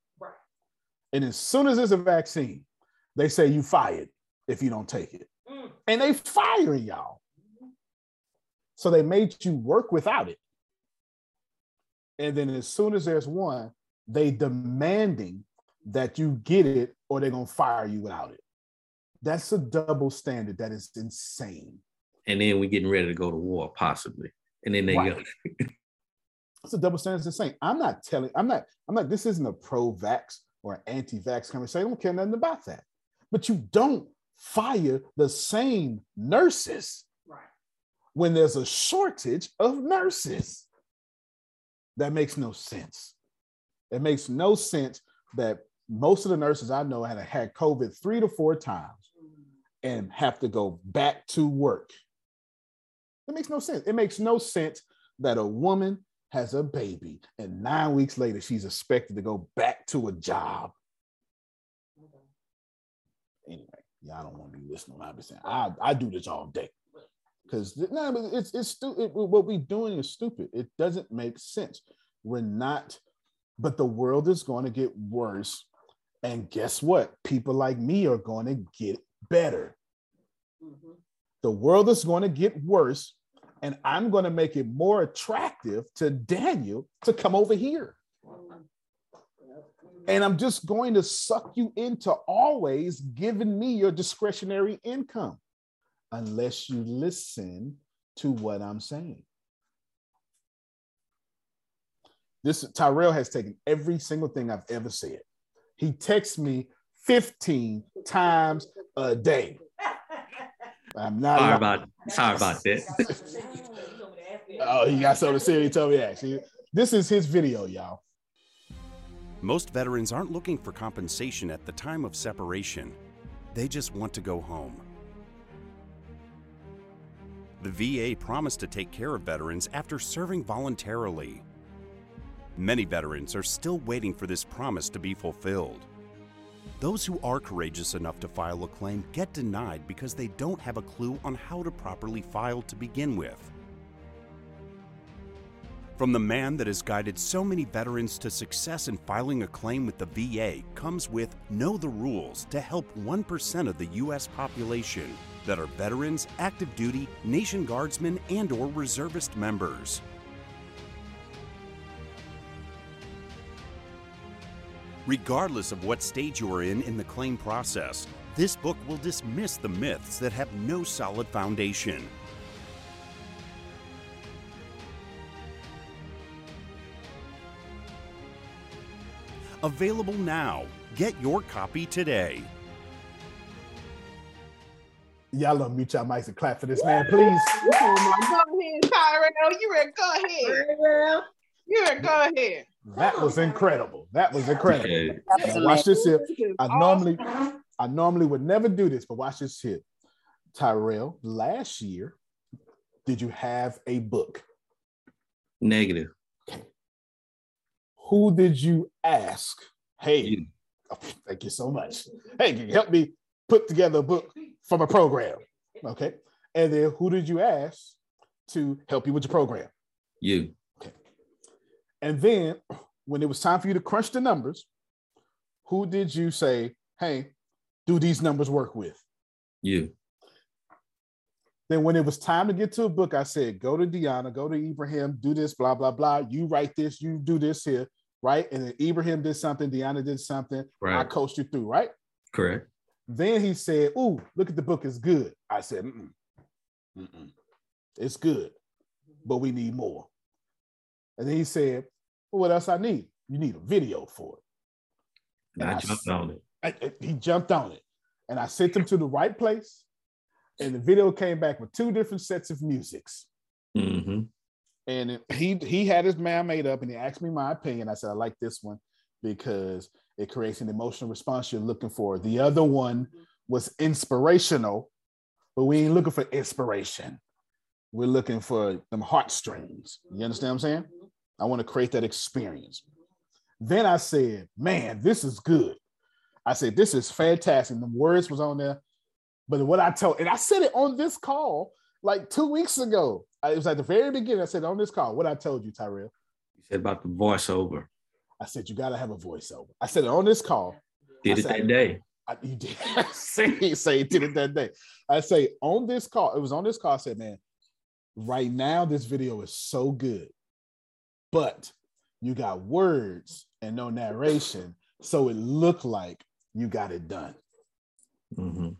S6: And as soon as there's a vaccine, they say you fired if you don't take it. Mm. And they firing y'all. Mm-hmm. So they made you work without it. And then as soon as there's one, they demanding that you get it or they're gonna fire you without it. That's a double standard that is insane.
S4: And then we're getting ready to go to war, possibly. And then they
S6: Right.
S4: go,
S6: It's a double standard insane. I'm not telling, I'm not, I'm not, this isn't a pro-vax or anti-vax conversation. I don't care nothing about that. But you don't fire the same nurses
S2: Right.
S6: when there's a shortage of nurses. That makes no sense. It makes no sense that most of the nurses I know had had COVID three to four times mm. and have to go back to work. It makes no sense. It makes no sense that a woman has a baby and nine weeks later she's expected to go back to a job. Anyway, y'all don't want to be listening what I'm saying. I, I do this all day. Because no, but it's it's stupid. What we're doing is stupid. It doesn't make sense. We're not, but the world is going to get worse. And guess what? People like me are going to get better. Mm-hmm. The world is going to get worse, and I'm going to make it more attractive to Daniel to come over here. And I'm just going to suck you into always giving me your discretionary income unless you listen to what I'm saying. This Tyrell has taken every single thing I've ever said. He texts me 15 times a day. I'm not
S4: Sorry
S6: li-
S4: about sorry about that.
S6: Oh, he got something to say. He told me that. See, this is his video, y'all.
S12: Most veterans aren't looking for compensation at the time of separation. They just want to go home. The VA promised to take care of veterans after serving voluntarily. Many veterans are still waiting for this promise to be fulfilled. Those who are courageous enough to file a claim get denied because they don't have a clue on how to properly file to begin with. From the man that has guided so many veterans to success in filing a claim with the VA comes with Know the Rules to help 1% of the US population that are veterans, active duty, Nation Guardsmen, and or reservist members. Regardless of what stage you are in in the claim process, this book will dismiss the myths that have no solid foundation. Available now. Get your copy today.
S6: Y'all unmute y'all mics and clap for this man, please.
S11: Go ahead, Tyrell. You ready? Go ahead. You ready? Go ahead.
S6: That was incredible. That was incredible.
S4: Okay.
S6: Now watch this here. I normally, I normally would never do this, but watch this here. Tyrell, last year, did you have a book?
S4: Negative. Okay.
S6: Who did you ask? Hey, oh, thank you so much. Hey, can you help me put together a book from a program? Okay. And then who did you ask to help you with your program?
S4: You.
S6: And then when it was time for you to crunch the numbers, who did you say, hey, do these numbers work with?
S4: You.
S6: Then when it was time to get to a book, I said, go to Deanna, go to Ibrahim, do this, blah, blah, blah. You write this, you do this here, right? And then Ibrahim did something, Deanna did something. I coached you through, right?
S4: Correct.
S6: Then he said, ooh, look at the book, it's good. I said, mm-mm, mm-mm. it's good, but we need more. And then he said, well, what else I need? You need a video for it.
S4: And I
S6: I
S4: jumped on it.
S6: I- I- he jumped on it and I sent him to the right place. And the video came back with two different sets of musics.
S4: hmm
S6: And it- he he had his man made up and he asked me my opinion. I said, I like this one because it creates an emotional response you're looking for. The other one was inspirational, but we ain't looking for inspiration. We're looking for them heartstrings. You understand what I'm saying? I want to create that experience. Then I said, man, this is good. I said, this is fantastic. The words was on there. But what I told, and I said it on this call like two weeks ago. I- It was at the very beginning. I said on this call, what I told you, Tyrell.
S4: You said about the voiceover.
S6: I said, you got to have a voiceover. I said it on this call.
S4: Did
S6: I
S4: it
S6: said-
S4: that day.
S6: I, you did say, say it did it that day. I say on this call, it was on this call. I said, man, right now this video is so good, but you got words and no narration, so it looked like you got it done.
S4: hmm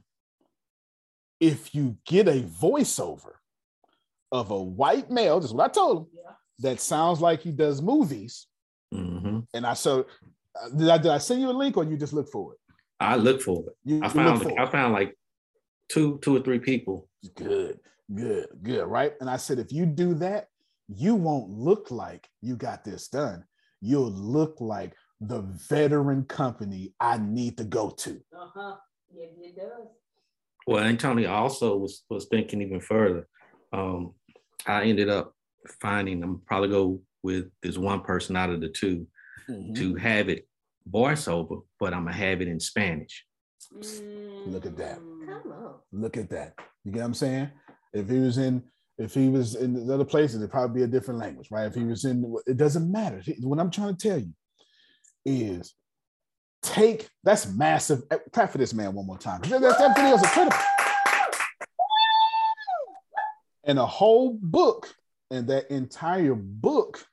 S6: If you get a voiceover of a white male, this is what I told him. that sounds like he does movies.
S4: Mhm.
S6: And I so uh, did I did I send you a link or you just look for it?
S4: I look for it.
S6: You-
S4: I found
S6: look for
S4: I found like two two or three people.
S6: Good, good, good, right? And I said, if you do that, you won't look like you got this done. You'll look like the veteran company I need to go to.
S2: Uh-huh. Yeah, it does.
S4: Well, and Tony also was was thinking even further. Um, I ended up finding I'm probably go with this one person out of the 2
S6: Mm-hmm.
S4: to have it voiceover, but I'm gonna have it in Spanish.
S6: Look at that.
S3: Come on.
S6: Look at that. You get what I'm saying? If he was in, if he was in other places, it'd probably be a different language, right? If he was in, it doesn't matter. What I'm trying to tell you is take that's massive. eh, Clap for this man one more time. That, that, video is incredible. And a whole book, and that entire book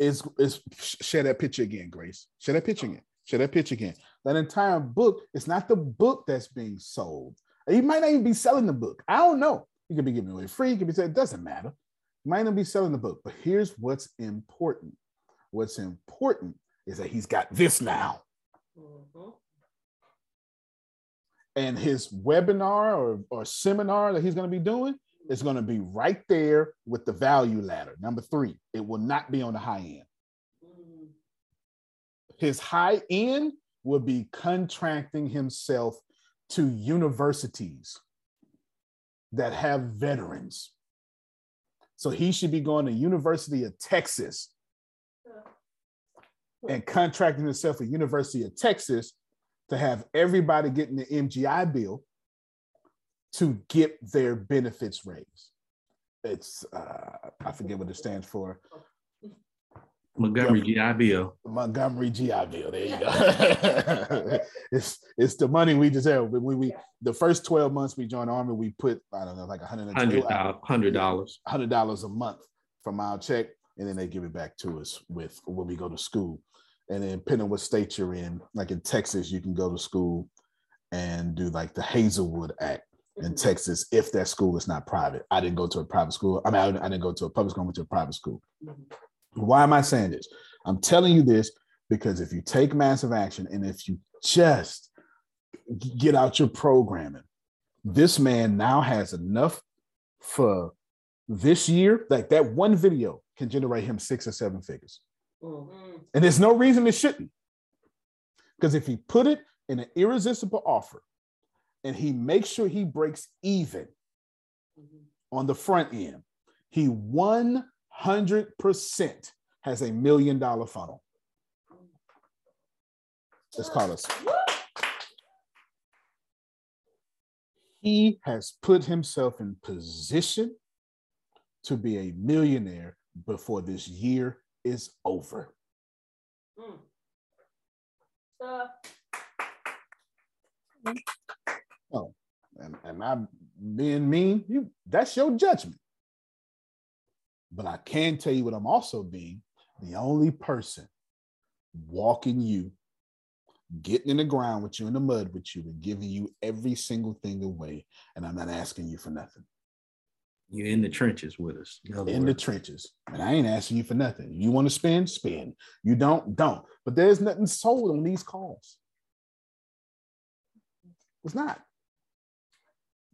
S6: is is share that picture again, Grace. Share that picture again. Share that picture again. That entire book, it's not the book that's being sold. He might not even be selling the book. I don't know. He could be giving away free. He could be saying it doesn't matter. He might not be selling the book. But here's what's important. What's important is that he's got this now. Mm-hmm. And his webinar or, or seminar that he's going to be doing is going to be right there with the value ladder. Number three, it will not be on the high end. Mm-hmm. His high end will be contracting himself to universities that have veterans. So he should be going to University of Texas and contracting himself with University of Texas to have everybody getting the MGI bill to get their benefits raised. It's uh, I forget what it stands for.
S4: Montgomery GI Bill.
S6: Montgomery GI Bill. There you go. it's it's the money we deserve. When we, we the first 12 months we joined the army, we put, I don't know, like
S4: Hundred
S6: $120.
S4: Hundred dollars.
S6: hundred dollars a month from our check, and then they give it back to us with when we go to school. And then depending on what state you're in, like in Texas, you can go to school and do like the Hazelwood Act in mm-hmm. Texas if that school is not private. I didn't go to a private school. I mean, I, I didn't go to a public school. I went to a private school. Mm-hmm. Why am I saying this? I'm telling you this because if you take massive action and if you just get out your programming, this man now has enough for this year. Like that one video can generate him six or seven figures. Mm-hmm. And there's no reason it shouldn't. Because if he put it in an irresistible offer and he makes sure he breaks even mm-hmm. on the front end, he 100% has a million dollar funnel. Let's call this. He has put himself in position to be a millionaire before this year is over. Hmm. Oh, and, and I'm being mean, you that's your judgment. But I can tell you what I'm also being the only person walking you, getting in the ground with you in the mud with you, and giving you every single thing away. And I'm not asking you for nothing.
S4: You're in the trenches with us. In,
S6: in the trenches. And I ain't asking you for nothing. You want to spend, spend. You don't, don't. But there's nothing sold on these calls. It's not.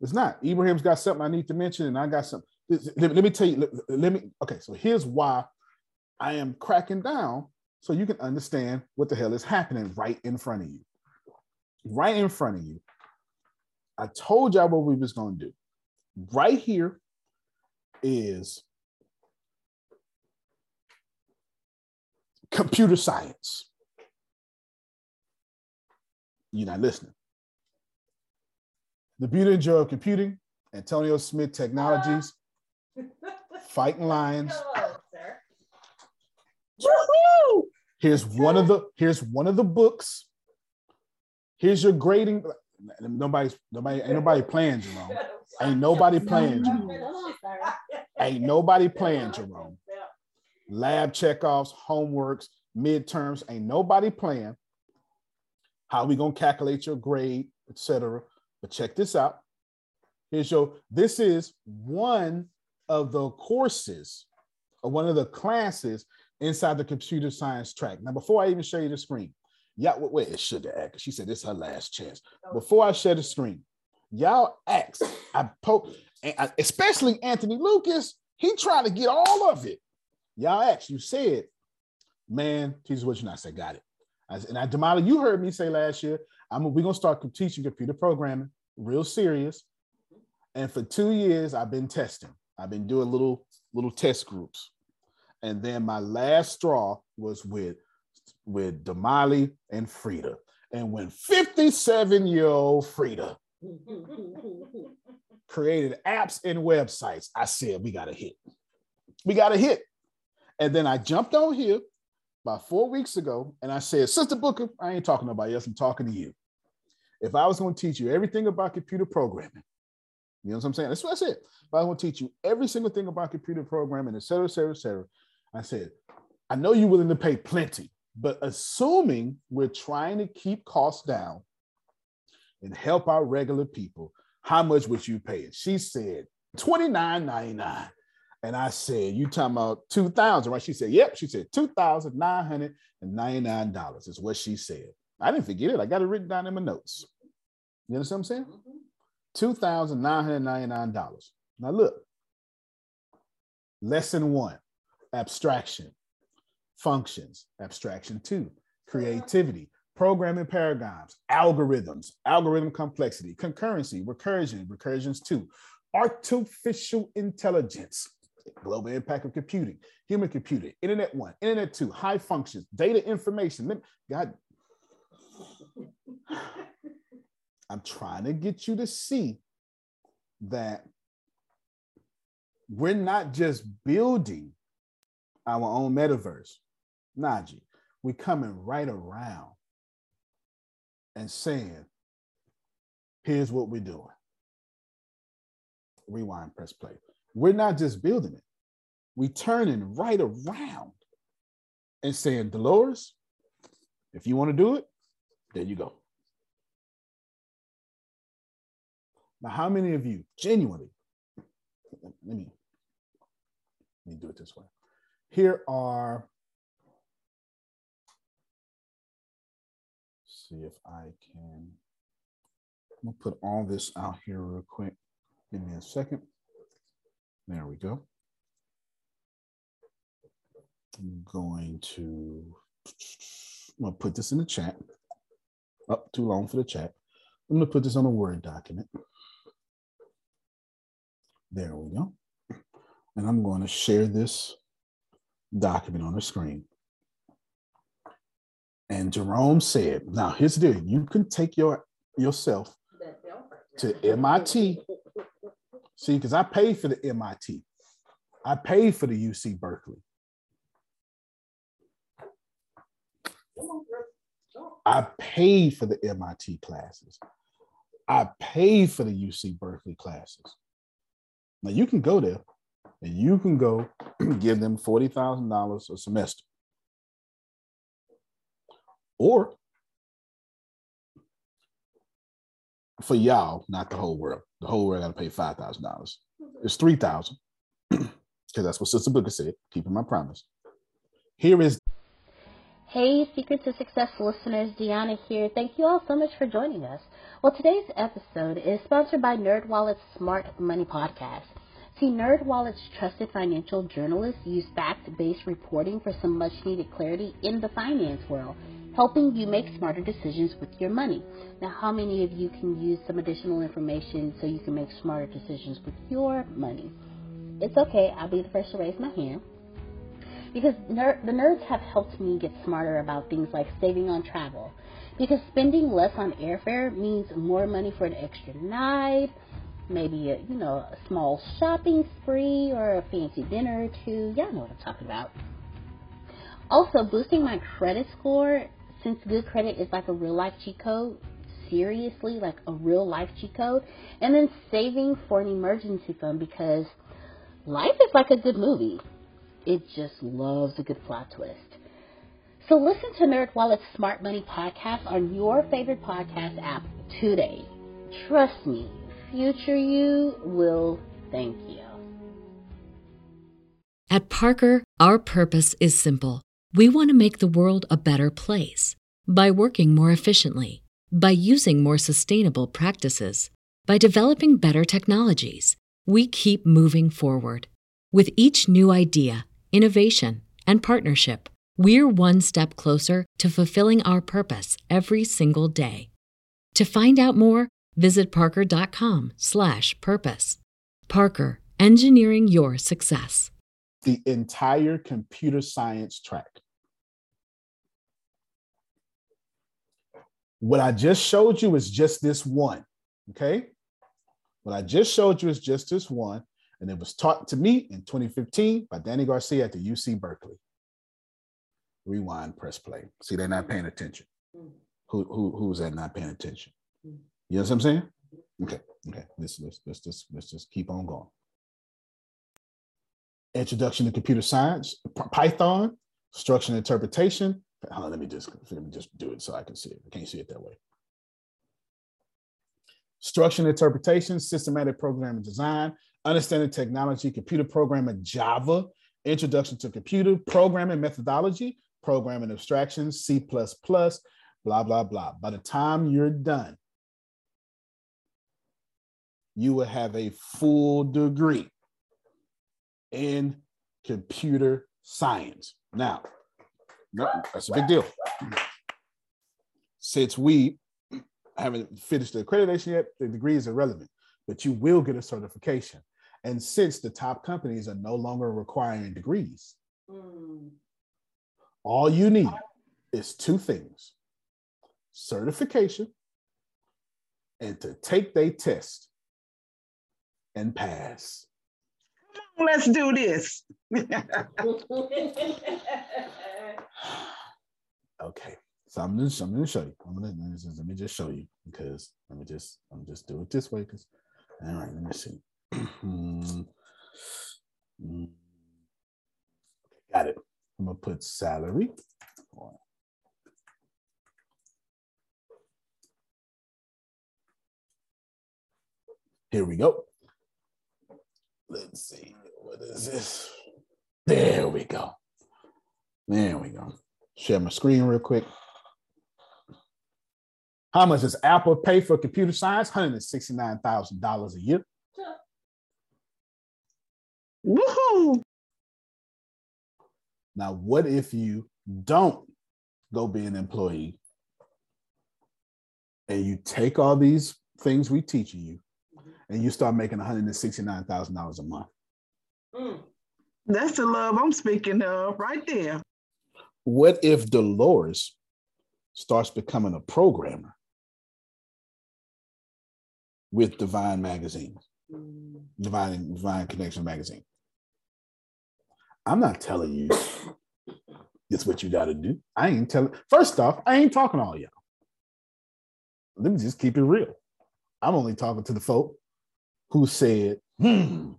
S6: It's not. Ibrahim's got something I need to mention, and I got something. Let, let me tell you. Let, let me. Okay, so here's why I am cracking down, so you can understand what the hell is happening right in front of you. Right in front of you. I told y'all what we was gonna do. Right here is computer science. You're not listening. The beauty and joy of computing, Antonio Smith Technologies, Fighting Lions. Woo-hoo! Here's one of the here's one of the books. Here's your grading. Nobody's nobody ain't nobody playing, Jerome. Ain't nobody playing, Jerome. Ain't nobody playing, Jerome. Lab checkoffs, homeworks, midterms, ain't nobody playing. How we gonna calculate your grade, etc. But check this out. Here's your, this is one of the courses or one of the classes inside the computer science track. Now, before I even show you the screen, yeah, wait, it should have She said this is her last chance. Oh. Before I share the screen, y'all ask. I poke, especially Anthony Lucas. He tried to get all of it. Y'all ask. You said, man, Jesus, what you not say? Got it. I, and I, Damala, you heard me say last year, I'm we're gonna start teaching computer programming, real serious. And for two years, I've been testing. I've been doing little little test groups. And then my last straw was with with Damali and Frida. And when 57 year old Frida created apps and websites, I said, we got a hit. We got a hit. And then I jumped on here about four weeks ago and I said, Sister Booker, I ain't talking about else, I'm talking to you. If I was going to teach you everything about computer programming, you know what I'm saying? That's what I said. If I was going to teach you every single thing about computer programming, et cetera, et cetera, et cetera, I said, I know you're willing to pay plenty, but assuming we're trying to keep costs down and help our regular people, how much would you pay it? She said $29.99. And I said, You talking about 2000 right? She said, Yep. She said $2,999 is what she said. I didn't forget it. I got it written down in my notes. You understand what I'm saying? Mm-hmm. $2,999. Now look, lesson one, abstraction, functions, abstraction two, creativity, programming paradigms, algorithms, algorithm complexity, concurrency, recursion, recursions two, artificial intelligence, global impact of computing, human computing, internet one, internet two, high functions, data information. God, I'm trying to get you to see that we're not just building our own metaverse. Najee, We're coming right around and saying, here's what we're doing. Rewind, press play. We're not just building it. we're turning right around and saying, Dolores, if you want to do it, there you go. Now, how many of you genuinely, let me, let me do it this way. Here are, see if I can, I'm gonna put all this out here real quick. Give me a second. There we go. I'm going to, I'm gonna put this in the chat. Up oh, too long for the chat. I'm gonna put this on a Word document. There we go. And I'm going to share this document on the screen. And Jerome said, now here's the deal. You can take your yourself to MIT. See, because I paid for the MIT. I paid for the UC Berkeley. I paid for the MIT classes. I paid for the UC Berkeley classes. Now you can go there and you can go give them $40,000 a semester. Or for y'all, not the whole world. The whole world got to pay $5,000. It's 3000 because that's what Sister Booker said, keeping my promise. Here is
S3: Hey, Secret to Success listeners, Deanna here. Thank you all so much for joining us. Well, today's episode is sponsored by NerdWallet's Smart Money Podcast. See, NerdWallet's trusted financial journalists use fact-based reporting for some much-needed clarity in the finance world, helping you make smarter decisions with your money. Now, how many of you can use some additional information so you can make smarter decisions with your money? It's okay. I'll be the first to raise my hand because ner- the nerds have helped me get smarter about things like saving on travel. Because spending less on airfare means more money for an extra night, maybe a you know a small shopping spree or a fancy dinner or two. Y'all know what I'm talking about. Also, boosting my credit score since good credit is like a real life cheat code. Seriously, like a real life cheat code, and then saving for an emergency fund because life is like a good movie it just loves a good plot twist. So listen to NerdWallet's Smart Money podcast on your favorite podcast app today. Trust me, future you will thank you.
S13: At Parker, our purpose is simple. We want to make the world a better place by working more efficiently, by using more sustainable practices, by developing better technologies. We keep moving forward. With each new idea, innovation, and partnership, we're one step closer to fulfilling our purpose every single day. To find out more, visit parker.com/purpose. Parker, engineering your success.
S6: The entire computer science track. What I just showed you is just this one, okay? What I just showed you is just this one, and it was taught to me in 2015 by Danny Garcia at the UC Berkeley. Rewind, press play. See, they're not paying attention. Mm-hmm. Who, who who's that not paying attention? Mm-hmm. You know what I'm saying? Okay, okay. Let's let's let's just let's just keep on going. Introduction to computer science, Python, structure and interpretation. On, let me just let me just do it so I can see it. I can't see it that way. Structure and interpretation, systematic programming design, understanding technology, computer programming, Java, introduction to computer programming methodology, programming abstractions, C++, blah, blah, blah. By the time you're done, you will have a full degree in computer science. Now, that's a big deal. Since we haven't finished the accreditation yet, the degree is irrelevant, but you will get a certification. And since the top companies are no longer requiring degrees, mm. All you need is two things certification and to take their test and pass.
S11: Let's do this.
S6: okay. So I'm just I'm gonna show you. I'm gonna let me just show you because let me just I'm just do it this way because all right, let me see. Mm. Got it. I'm gonna put salary. Here we go. Let's see. What is this? There we go. There we go. Share my screen real quick. How much does Apple pay for computer science? $169,000 a year. Woohoo! Now, what if you don't go be an employee and you take all these things we teaching you and you start making $169,000 a month?
S11: Mm. That's the love I'm speaking of right there.
S6: What if Dolores starts becoming a programmer with Divine Magazine, mm. Divine Divine Connection Magazine? I'm not telling you it's what you got to do. I ain't telling. First off, I ain't talking to all y'all. Let me just keep it real. I'm only talking to the folk who said, hmm,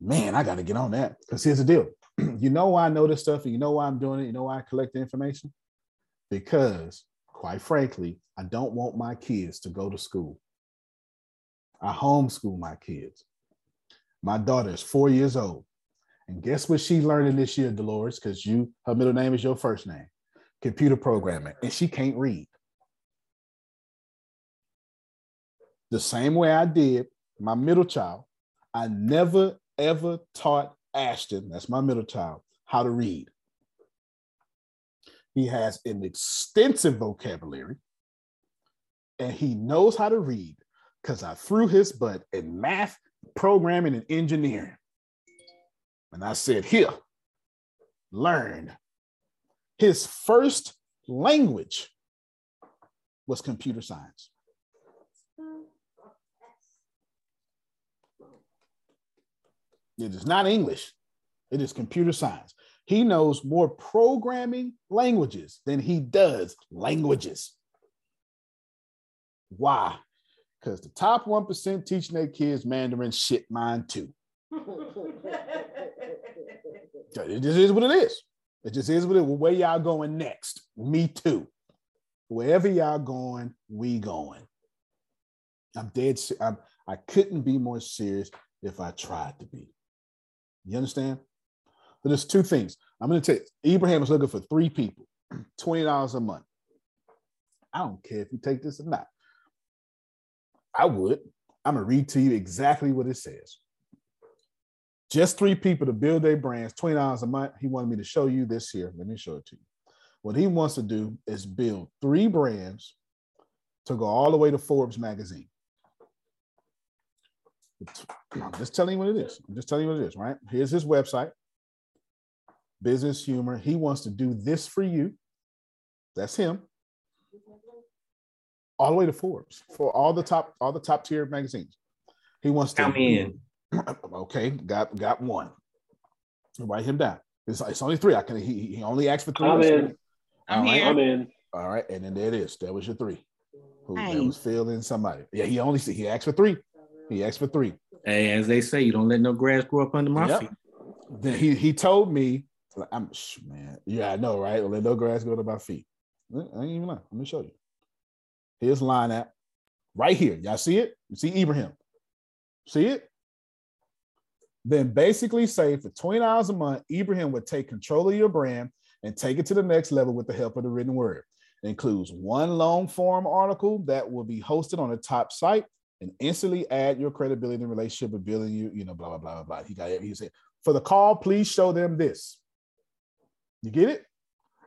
S6: man, I got to get on that. Because here's the deal. you know why I know this stuff and you know why I'm doing it? You know why I collect the information? Because, quite frankly, I don't want my kids to go to school. I homeschool my kids. My daughter is four years old. And guess what she's learning this year, Dolores? Because you, her middle name is your first name, computer programming, and she can't read. The same way I did my middle child, I never ever taught Ashton, that's my middle child, how to read. He has an extensive vocabulary and he knows how to read because I threw his butt in math, programming, and engineering. And I said, Here, learn. His first language was computer science. It is not English, it is computer science. He knows more programming languages than he does languages. Why? Because the top 1% teaching their kids Mandarin shit mine too. It just is what it is. It just is what it is. Where y'all going next? Me too. Wherever y'all going, we going. I'm dead. I'm, I couldn't be more serious if I tried to be. You understand? But there's two things. I'm going to tell you, Ibrahim is looking for three people, $20 a month. I don't care if you take this or not. I would. I'm going to read to you exactly what it says. Just three people to build their brands, $20 a month. He wanted me to show you this here. Let me show it to you. What he wants to do is build three brands to go all the way to Forbes magazine. I'm just telling you what it is. I'm just telling you what it is, right? Here's his website, Business Humor. He wants to do this for you. That's him. All the way to Forbes for all the top, all the top tier magazines. He wants to
S4: come in.
S6: Okay, got got one. Write him down. It's, it's only three. I can. He, he only asked for 3
S14: I'm in. I'm
S6: right.
S14: here. I'm in.
S6: All right, and then there it is. That was your three. Who that
S4: Nice.
S6: was feeling somebody. Yeah, he only he asked for three. He asked for three.
S4: Hey, as they say, you don't let no grass grow up under my
S6: Yep.
S4: feet.
S6: Then he he told me, I'm sh- man, yeah, I know, right? Let no grass go to my feet. I ain't even lying. Let me show you. Here's line app right here. Y'all see it? You see Ibrahim? See it? Then basically say for $20 a month, Ibrahim would take control of your brand and take it to the next level with the help of the written word. It includes one long form article that will be hosted on the top site and instantly add your credibility and relationship with building you, you know, blah, blah, blah, blah, blah. He got it. He said, for the call, please show them this. You get it?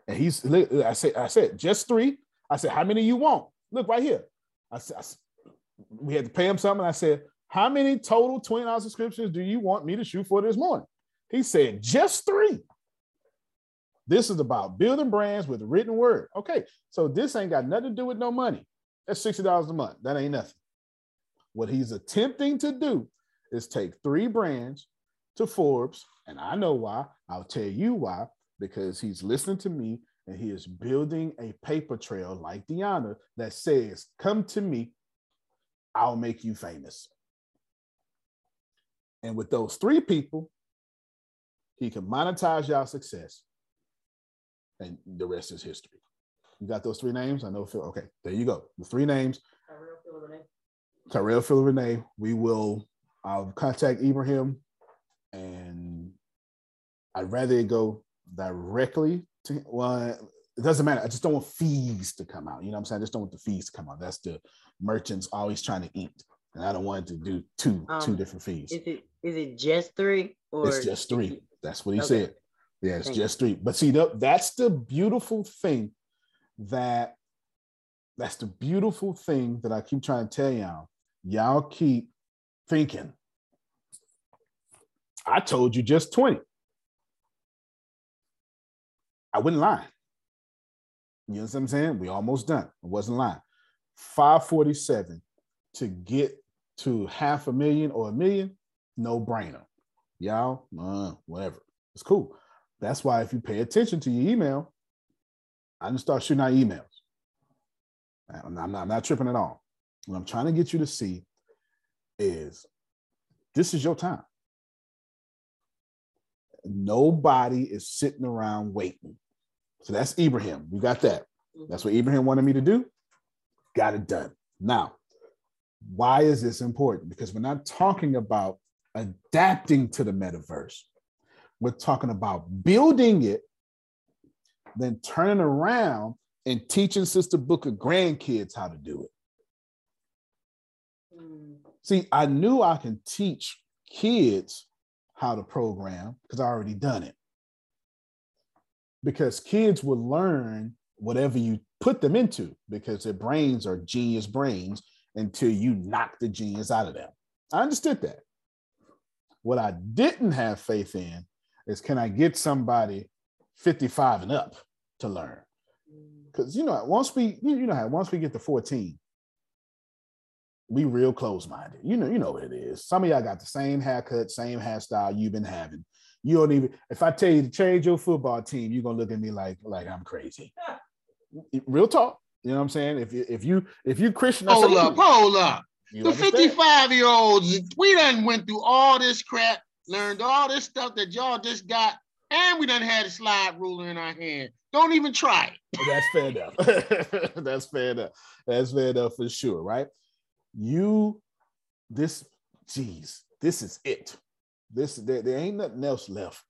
S6: And he's, I said, I said, just three. I said, how many you want? Look right here. I said, I said- we had to pay him something. I said, how many total $20 subscriptions do you want me to shoot for this morning? He said, just three. This is about building brands with written word. Okay, so this ain't got nothing to do with no money. That's $60 a month. That ain't nothing. What he's attempting to do is take three brands to Forbes, and I know why. I'll tell you why, because he's listening to me and he is building a paper trail like Deanna that says, Come to me, I'll make you famous. And with those three people, he can monetize y'all success, and the rest is history. You got those three names? I know Phil. Okay, there you go. The three names. Tyrell Phil Renee. We will I'll contact Ibrahim and I'd rather it go directly to well, it doesn't matter. I just don't want fees to come out. You know what I'm saying? I just don't want the fees to come out. That's the merchants always trying to eat. And I don't want to do two two
S10: Um,
S6: different fees.
S10: Is it is it just three or
S6: It's just three. That's what he
S10: Okay.
S6: said. Yeah, it's
S10: Thank
S6: just three. But see, tha- that's the beautiful thing that that's the beautiful thing that I keep trying to tell y'all. Y'all keep thinking. I told you just 20. I wouldn't lie. You know what I'm saying? We almost done. I wasn't lying. 547 to get to half a million or a million, no brainer. Y'all, uh, whatever. It's cool. That's why if you pay attention to your email, I didn't start shooting out emails. I'm not, I'm not, I'm not tripping at all. What I'm trying to get you to see is this is your time. Nobody is sitting around waiting. So that's Ibrahim. We got that. That's what Ibrahim wanted me to do. Got it done. Now, why is this important? Because we're not talking about adapting to the metaverse. We're talking about building it, then turning around and teaching Sister Booker grandkids how to do it. Mm. See, I knew I can teach kids how to program because I already done it. Because kids will learn whatever you put them into because their brains are genius brains until you knock the genius out of them. I understood that. What I didn't have faith in is can I get somebody 55 and up to learn? Because you know, once we you know how once we get to 14, we real close-minded. You know, you know what it is. Some of y'all got the same haircut, same hairstyle you've been having. You don't even if I tell you to change your football team, you're gonna look at me like like I'm crazy. Real talk. You know what I'm saying? If you if you if you Christian,
S11: Hold up, hold up.
S6: You
S11: the 55 year olds, we done went through all this crap, learned all this stuff that y'all just got, and we done had a slide ruler in our hand. Don't even try it.
S6: That's fair enough. That's fair enough. That's fair enough for sure, right? You, this, geez, this is it. This there, there ain't nothing else left.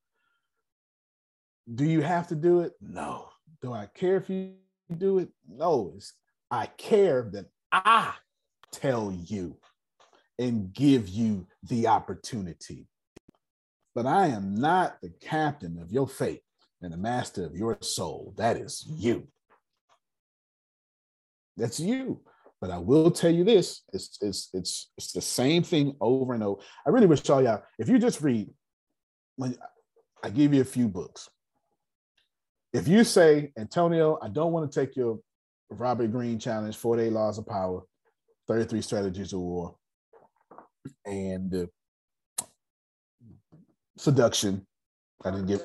S6: Do you have to do it? No. Do I care if you do it? No. It's, I care that I tell you and give you the opportunity. But I am not the captain of your fate and the master of your soul. That is you. That's you. But I will tell you this: it's it's it's it's the same thing over and over. I really wish all y'all, if you just read, when I give you a few books. If you say, Antonio, I don't want to take your Robert Greene challenge, 48 Laws of Power, 33 Strategies of War, and uh, seduction. I didn't give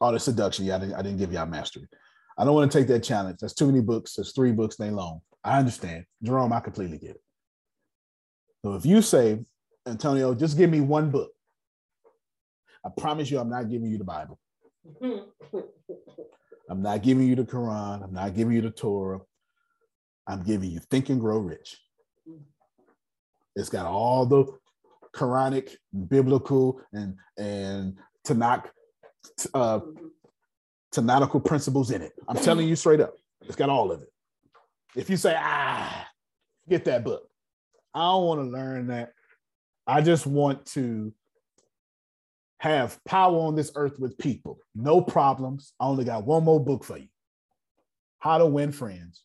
S6: all the seduction. Yeah, I didn't, I didn't give y'all mastery. I don't want to take that challenge. That's too many books. There's three books, they long. I understand. Jerome, I completely get it. So if you say, Antonio, just give me one book, I promise you I'm not giving you the Bible. I'm not giving you the Quran. I'm not giving you the Torah. I'm giving you Think and Grow Rich. It's got all the Quranic, biblical, and and Tanakh, uh, Tanakhical principles in it. I'm telling you straight up, it's got all of it. If you say, ah, get that book, I don't want to learn that. I just want to have power on this earth with people. No problems. I only got one more book for you How to Win Friends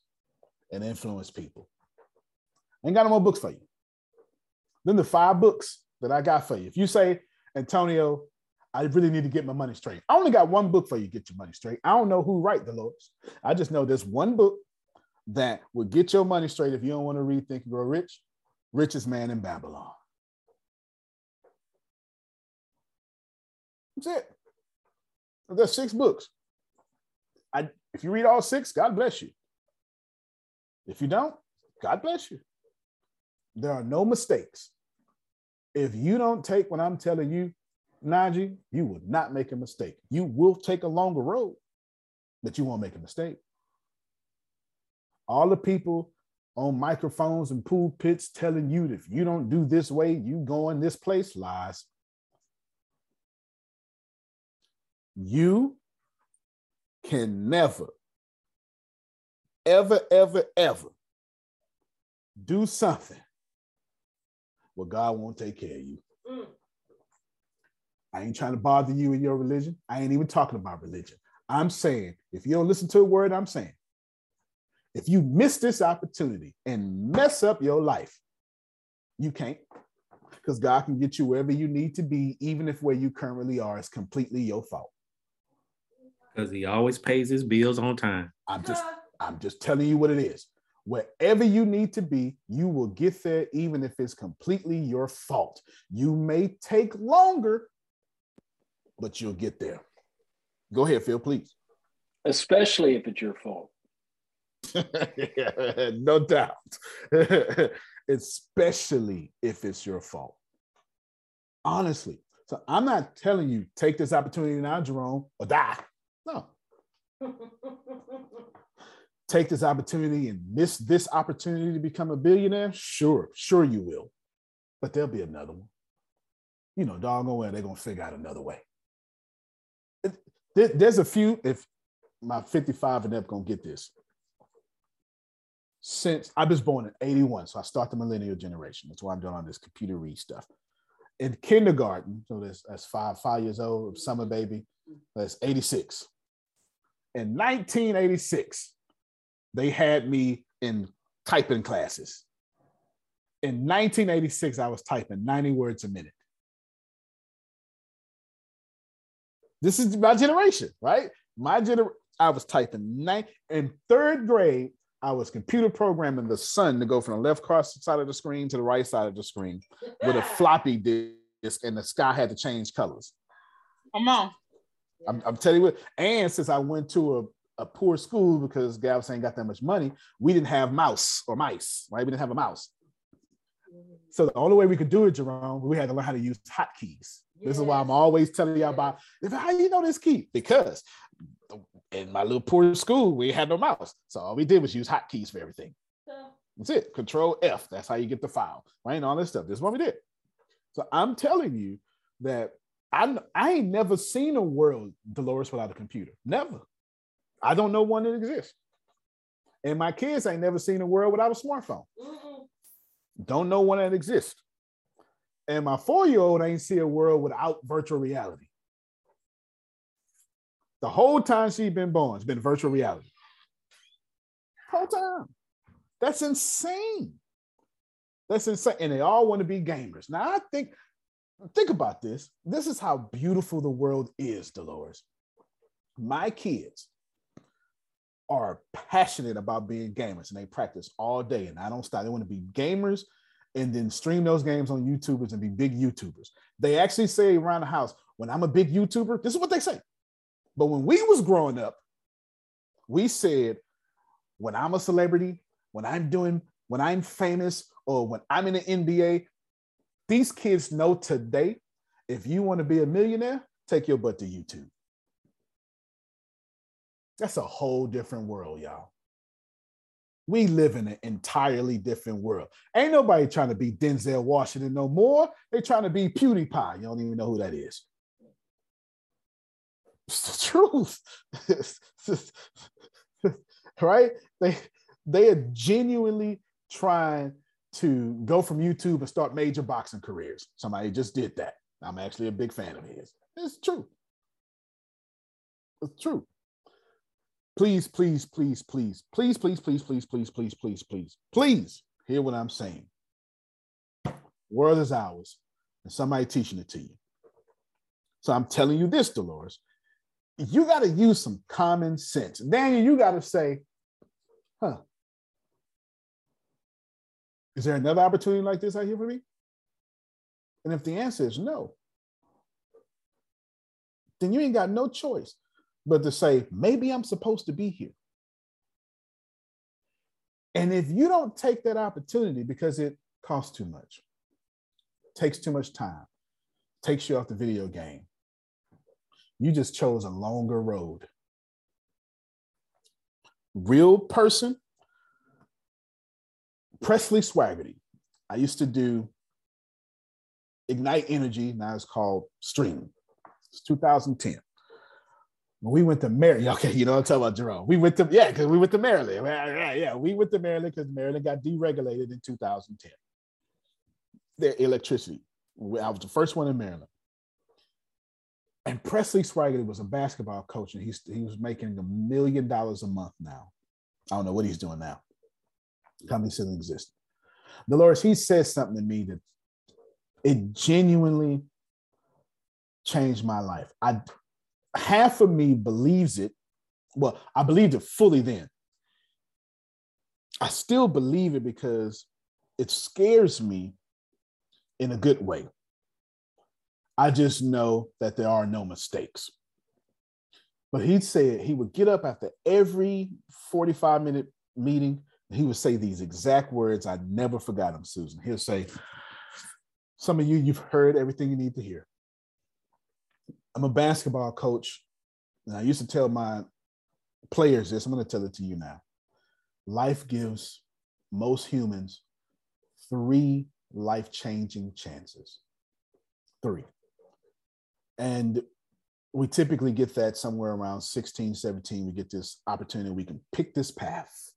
S6: and Influence People. Ain't got no more books for you. Then the five books that I got for you. If you say, Antonio, I really need to get my money straight. I only got one book for you, get your money straight. I don't know who write the laws. I just know there's one book that will get your money straight if you don't want to read Think and Grow Rich, Richest Man in Babylon. That's it. There's six books. I, if you read all six, God bless you. If you don't, God bless you. There are no mistakes. If you don't take what I'm telling you, Najee, you will not make a mistake. You will take a longer road, but you won't make a mistake. All the people on microphones and pool pits telling you that if you don't do this way, you go in this place, lies. You can never, ever, ever, ever do something where God won't take care of you. Mm. I ain't trying to bother you in your religion. I ain't even talking about religion. I'm saying if you don't listen to a word I'm saying, if you miss this opportunity and mess up your life, you can't. Because God can get you wherever you need to be, even if where you currently are is completely your fault.
S4: Because he always pays his bills on time.
S6: I'm just I'm just telling you what it is. Wherever you need to be, you will get there, even if it's completely your fault. You may take longer, but you'll get there. Go ahead, Phil, please.
S14: Especially if it's your fault.
S6: no doubt. Especially if it's your fault. Honestly. So I'm not telling you take this opportunity now, Jerome, or die. No. take this opportunity and miss this opportunity to become a billionaire? Sure, sure you will. But there'll be another one. You know, doggone well, they're gonna figure out another way. There's a few, if my 55 and up gonna get this since I was born in 81. So I start the millennial generation. That's why I'm doing all this computer read stuff. In kindergarten, so that's, that's five, five years old, summer baby, that's 86. In 1986, they had me in typing classes. In 1986, I was typing 90 words a minute. This is my generation, right? My generation, I was typing nine in third grade. I was computer programming the sun to go from the left cross side of the screen to the right side of the screen with a floppy disk, and the sky had to change colors.
S11: Come on.
S6: I'm, I'm telling you what, and since I went to a, poor school because Galveston ain't got that much money, we didn't have mouse or mice, right? We didn't have a mouse. So the only way we could do it, Jerome, we had to learn how to use hotkeys. This is why I'm always telling y'all about how you know this key because in my little poor school, we had no mouse. So all we did was use hotkeys for everything. That's it. Control F. That's how you get the file, right? And all this stuff. This is what we did. So I'm telling you, that I I ain't never seen a world, Dolores, without a computer. Never. I don't know one that exists. And my kids ain't never seen a world without a smartphone. Don't know one that exists. And my four-year-old ain't see a world without virtual reality. The whole time she's been born, it's been virtual reality. Whole time. That's insane. That's insane. And they all want to be gamers. Now, I think, think about this. This is how beautiful the world is, Dolores. My kids are passionate about being gamers and they practice all day and I don't stop. They want to be gamers and then stream those games on YouTubers and be big YouTubers. They actually say around the house, when I'm a big YouTuber, this is what they say. But when we was growing up, we said, when I'm a celebrity, when I'm doing, when I'm famous, or when I'm in the NBA, these kids know today, if you want to be a millionaire, take your butt to YouTube. That's a whole different world, y'all. We live in an entirely different world. Ain't nobody trying to be Denzel Washington no more. They trying to be PewDiePie. You don't even know who that is. It's the truth. right? They they are genuinely trying to go from YouTube and start major boxing careers. Somebody just did that. I'm actually a big fan of his. It's true. It's true. Please, please, please, please, please, please, please, please, please, please, please, please, please hear what I'm saying. World is ours, and somebody teaching it to you. So I'm telling you this, Dolores. You got to use some common sense. Daniel, you got to say, huh, is there another opportunity like this out here for me? And if the answer is no, then you ain't got no choice but to say, maybe I'm supposed to be here. And if you don't take that opportunity because it costs too much, takes too much time, takes you off the video game, you just chose a longer road. Real person, Presley Swagerty. I used to do Ignite Energy, now it's called Stream. It's 2010. When we went to Maryland, okay, you know I'm talking about Jerome. We went to, yeah, because we went to Maryland. Yeah, yeah, we went to Maryland because Maryland got deregulated in 2010. Their electricity. I was the first one in Maryland. And Presley Swagerty was a basketball coach, and he's he was making a million dollars a month now. I don't know what he's doing now. Company still exists. Dolores, he says something to me that it genuinely changed my life. I half of me believes it. Well, I believed it fully then. I still believe it because it scares me in a good way. I just know that there are no mistakes. But he said he would get up after every 45 minute meeting. He would say these exact words. I never forgot them, Susan. He'll say, Some of you, you've heard everything you need to hear. I'm a basketball coach, and I used to tell my players this. I'm going to tell it to you now. Life gives most humans three life changing chances. Three. And we typically get that somewhere around 16, 17. We get this opportunity. We can pick this path,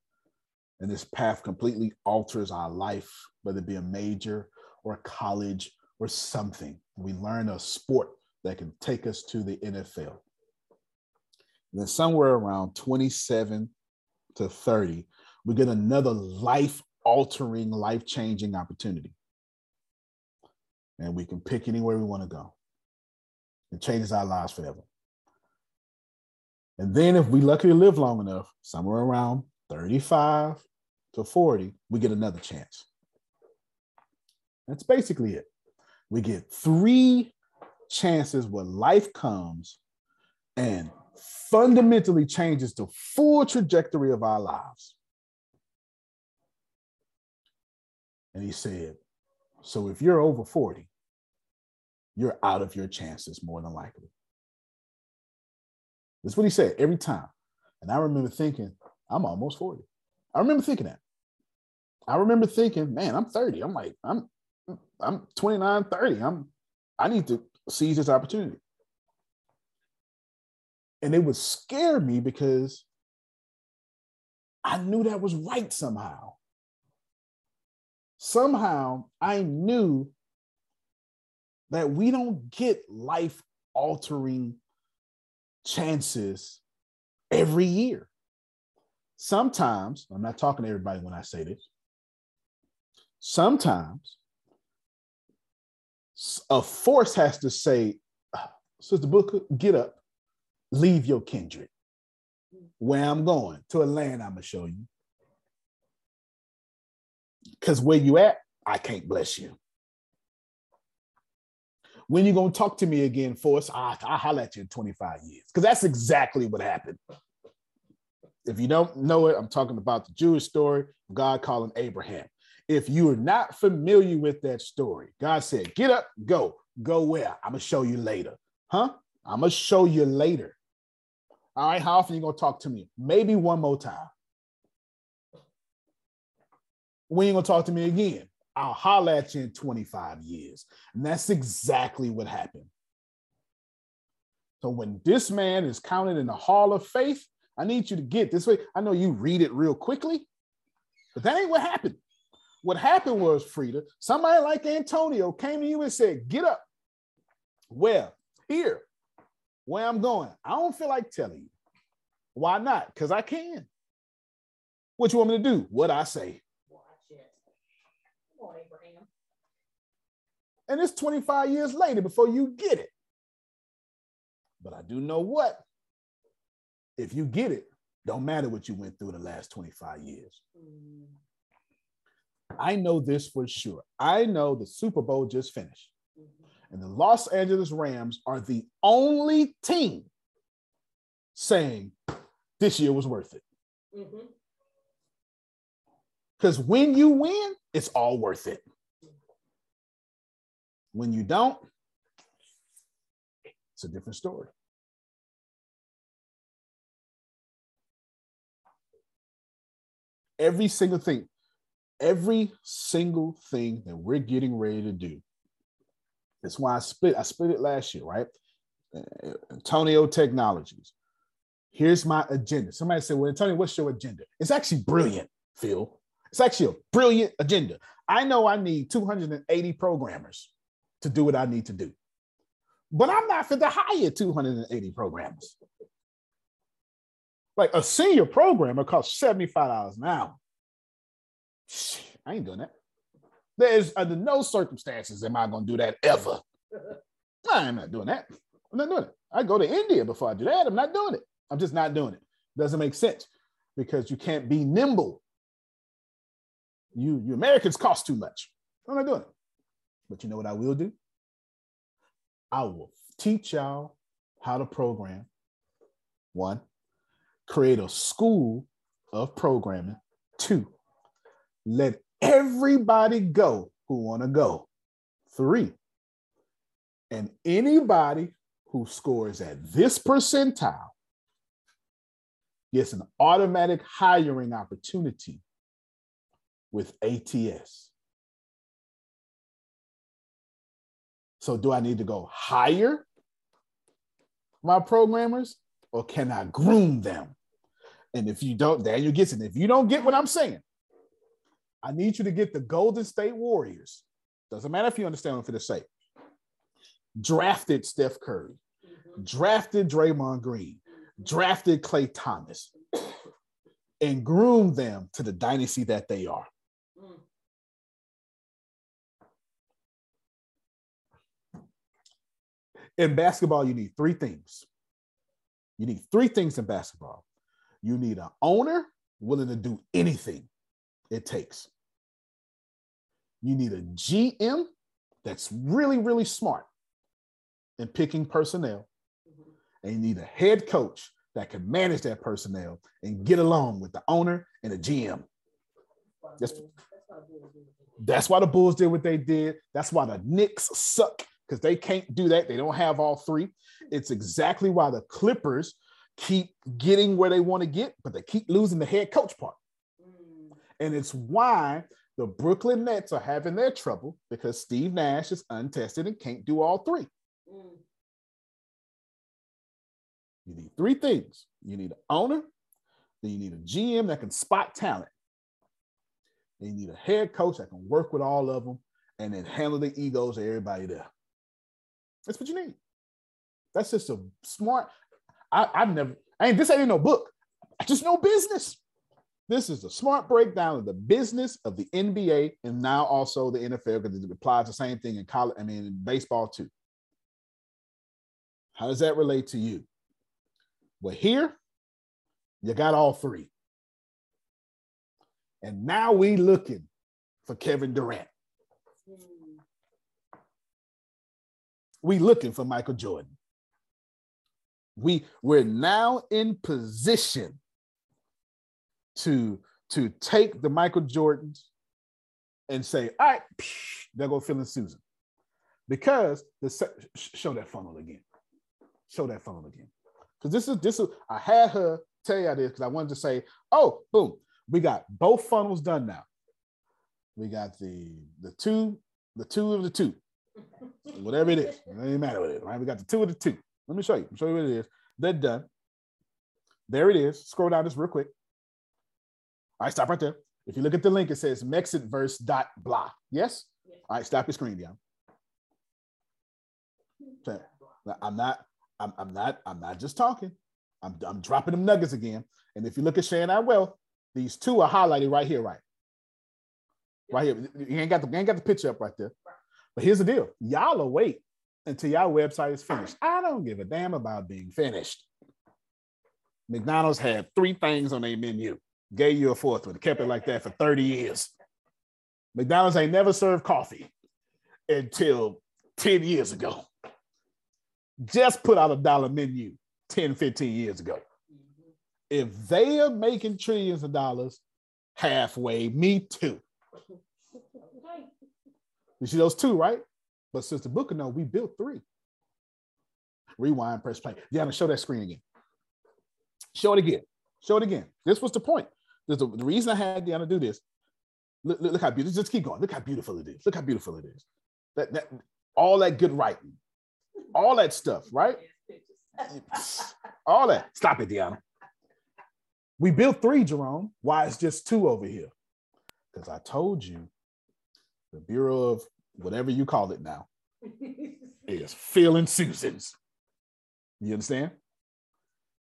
S6: and this path completely alters our life, whether it be a major or a college or something. We learn a sport that can take us to the NFL. And then somewhere around 27 to 30, we get another life altering, life changing opportunity. And we can pick anywhere we want to go. It changes our lives forever. And then, if we luckily live long enough, somewhere around 35 to 40, we get another chance. That's basically it. We get three chances where life comes and fundamentally changes the full trajectory of our lives. And he said, So if you're over 40, you're out of your chances more than likely. That's what he said every time. And I remember thinking, I'm almost 40. I remember thinking that. I remember thinking, man, I'm 30. I'm like, I'm I'm 29, 30. I'm I need to seize this opportunity. And it would scare me because I knew that was right somehow. Somehow I knew that we don't get life altering chances every year. Sometimes, I'm not talking to everybody when I say this, sometimes a force has to say, ah, Sister Booker, get up, leave your kindred. Where I'm going to a land I'm gonna show you. Because where you at, I can't bless you. When you gonna talk to me again, force? I, I'll holler at you in 25 years. Because that's exactly what happened. If you don't know it, I'm talking about the Jewish story, God calling Abraham. If you are not familiar with that story, God said, Get up, go. Go where? I'm going to show you later. Huh? I'm going to show you later. All right, how often you going to talk to me? Maybe one more time. When you going to talk to me again? I'll holler at you in 25 years. And that's exactly what happened. So when this man is counted in the hall of faith, I need you to get this way. I know you read it real quickly, but that ain't what happened. What happened was, Frida, somebody like Antonio came to you and said, Get up. Well, here, where I'm going. I don't feel like telling you. Why not? Because I can. What you want me to do? What I say.
S3: Watch it. Come on, Abraham.
S6: And it's 25 years later before you get it. But I do know what. If you get it, don't matter what you went through the last 25 years. Mm. I know this for sure. I know the Super Bowl just finished. And the Los Angeles Rams are the only team saying this year was worth it. Because mm-hmm. when you win, it's all worth it. When you don't, it's a different story. Every single thing every single thing that we're getting ready to do. That's why I split. I split it last year, right? Uh, Antonio Technologies. Here's my agenda. Somebody said, "Well, Antonio, what's your agenda?" It's actually brilliant, Phil. It's actually a brilliant agenda. I know I need 280 programmers to do what I need to do, but I'm not for the hire 280 programmers. Like a senior programmer costs $75 an hour. I ain't doing that. There's under no circumstances am I going to do that ever. I'm not doing that. I'm not doing it. I go to India before I do that. I'm not doing it. I'm just not doing it. Doesn't make sense because you can't be nimble. You, you Americans cost too much. I'm not doing it. But you know what I will do? I will teach y'all how to program. One, create a school of programming. Two, let everybody go who want to go. Three, and anybody who scores at this percentile gets an automatic hiring opportunity with ATS. So, do I need to go hire my programmers or can I groom them? And if you don't, Daniel gets it. If you don't get what I'm saying, I need you to get the Golden State Warriors. Doesn't matter if you understand what I'm going to say. Drafted Steph Curry, mm-hmm. drafted Draymond Green, drafted Klay Thompson, and groomed them to the dynasty that they are. In basketball, you need three things. You need three things in basketball. You need an owner willing to do anything it takes. You need a GM that's really, really smart in picking personnel. Mm-hmm. And you need a head coach that can manage that personnel and get along with the owner and the GM. That's, that's why the Bulls did what they did. That's why the Knicks suck because they can't do that. They don't have all three. It's exactly why the Clippers keep getting where they want to get, but they keep losing the head coach part. Mm. And it's why the Brooklyn Nets are having their trouble because Steve Nash is untested and can't do all three. Mm. You need three things you need an owner, then you need a GM that can spot talent, then you need a head coach that can work with all of them and then handle the egos of everybody there. That's what you need. That's just a smart. I, I've never, I ain't, this ain't no book. I just know business. This is a smart breakdown of the business of the NBA and now also the NFL because it applies the same thing in college. I mean, in baseball too. How does that relate to you? Well, here you got all three. And now we looking for Kevin Durant. We looking for Michael Jordan. We we're now in position to to take the Michael Jordans and say, all right, psh, there go Phil and Susan. Because the show that funnel again. Show that funnel again. Because this is this is I had her tell you this because I wanted to say, oh, boom, we got both funnels done now. We got the the two, the two of the two, whatever it is. It doesn't matter what it is, right? We got the two of the two. Let me show you. Let me show you what it is. They're done. There it is. Scroll down just real quick. All right, stop right there. If you look at the link, it says Mexitverse dot blah. Yes? yes. All right, stop your screen down. I'm not, I'm, I'm not, I'm not just talking. I'm, I'm dropping them nuggets again. And if you look at Shannon Well, these two are highlighted right here, right? Right here. You ain't got the you ain't got the picture up right there. But here's the deal. Y'all will wait until y'all website is finished. I don't give a damn about being finished. McDonald's had three things on their menu, gave you a fourth one, kept it like that for 30 years. McDonald's ain't never served coffee until 10 years ago. Just put out a dollar menu 10, 15 years ago. Mm-hmm. If they are making trillions of dollars halfway, me too. You see those two, right? But since the book of no, we built three. Rewind, press play. Yeah, show that screen again. Show it again. Show it again. This was the point. The, the reason I had Deanna do this. Look, look, look, how beautiful. Just keep going. Look how beautiful it is. Look how beautiful it is. That, that all that good writing, all that stuff, right? All that. Stop it, Deanna. We built three, Jerome. Why is just two over here? Because I told you the Bureau of whatever you call it now is and Susan's. You understand?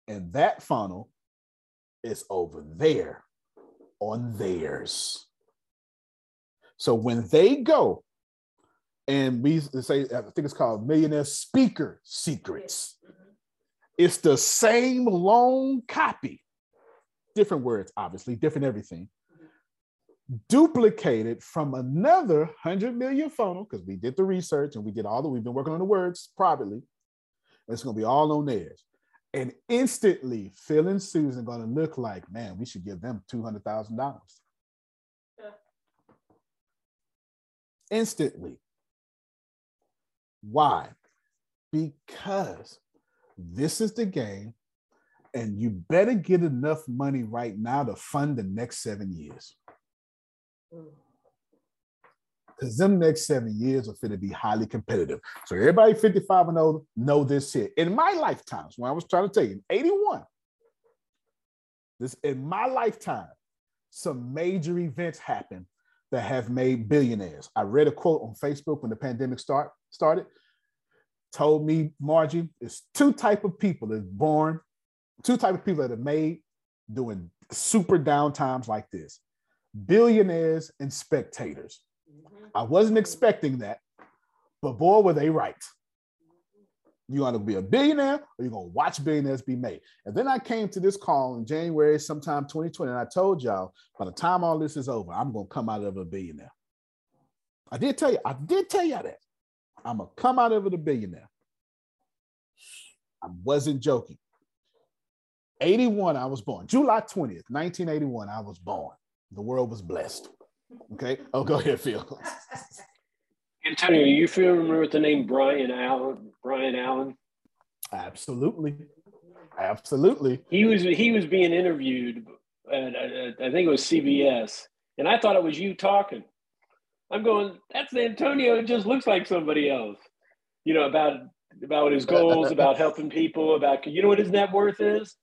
S6: And that funnel is over there on theirs. So when they go and we say, I think it's called Millionaire Speaker Secrets. It's the same long copy, different words, obviously, different everything, duplicated from another 100 million funnel, because we did the research and we did all the, we've been working on the words privately. It's going to be all on theirs. And instantly, Phil and Susan going to look like, man, we should give them $200,000. Instantly. Why? Because this is the game, and you better get enough money right now to fund the next seven years. Mm. Because them next seven years are going to be highly competitive. So everybody 55 and older know this here. In my lifetimes, when I was trying to tell you, 81, this in my lifetime, some major events happen that have made billionaires. I read a quote on Facebook when the pandemic start started told me, Margie, it's two type of people that born, two type of people that are made doing super down times like this. Billionaires and spectators. Mm-hmm. I wasn't expecting that, but boy, were they right. You want to be a billionaire or you're going to watch billionaires be made. And then I came to this call in January, sometime 2020, and I told y'all by the time all this is over, I'm going to come out of a billionaire. I did tell you, I did tell y'all that. I'm gonna come out of it a billionaire. I wasn't joking. 81, I was born. July 20th, 1981, I was born. The world was blessed. Okay. Oh, go ahead, Phil.
S14: Antonio, you familiar with the name Byron Allen? Byron Allen?
S6: Absolutely. Absolutely.
S14: He was he was being interviewed at, at, I think it was CBS, and I thought it was you talking. I'm going, that's Antonio. It just looks like somebody else. You know, about about his goals, about helping people, about you know what his net worth is?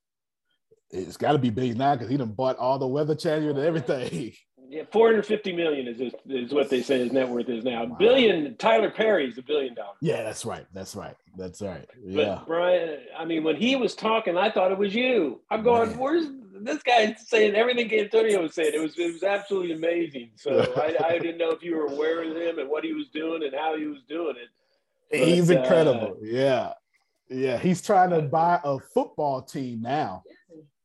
S6: It's got to be big now because he done bought all the weather channel and everything.
S14: Yeah, 450 million is his, is what they say his net worth is now. Wow. Billion Tyler Perry's a billion dollars.
S6: Yeah, that's right. That's right. That's right. Yeah.
S14: But Byron, I mean, when he was talking, I thought it was you. I'm going, Man. where's this guy saying everything Antonio was saying? It was it was absolutely amazing. So I, I didn't know if you were aware of him and what he was doing and how he was doing it.
S6: But, he's incredible. Uh, yeah. Yeah. He's trying to buy a football team now.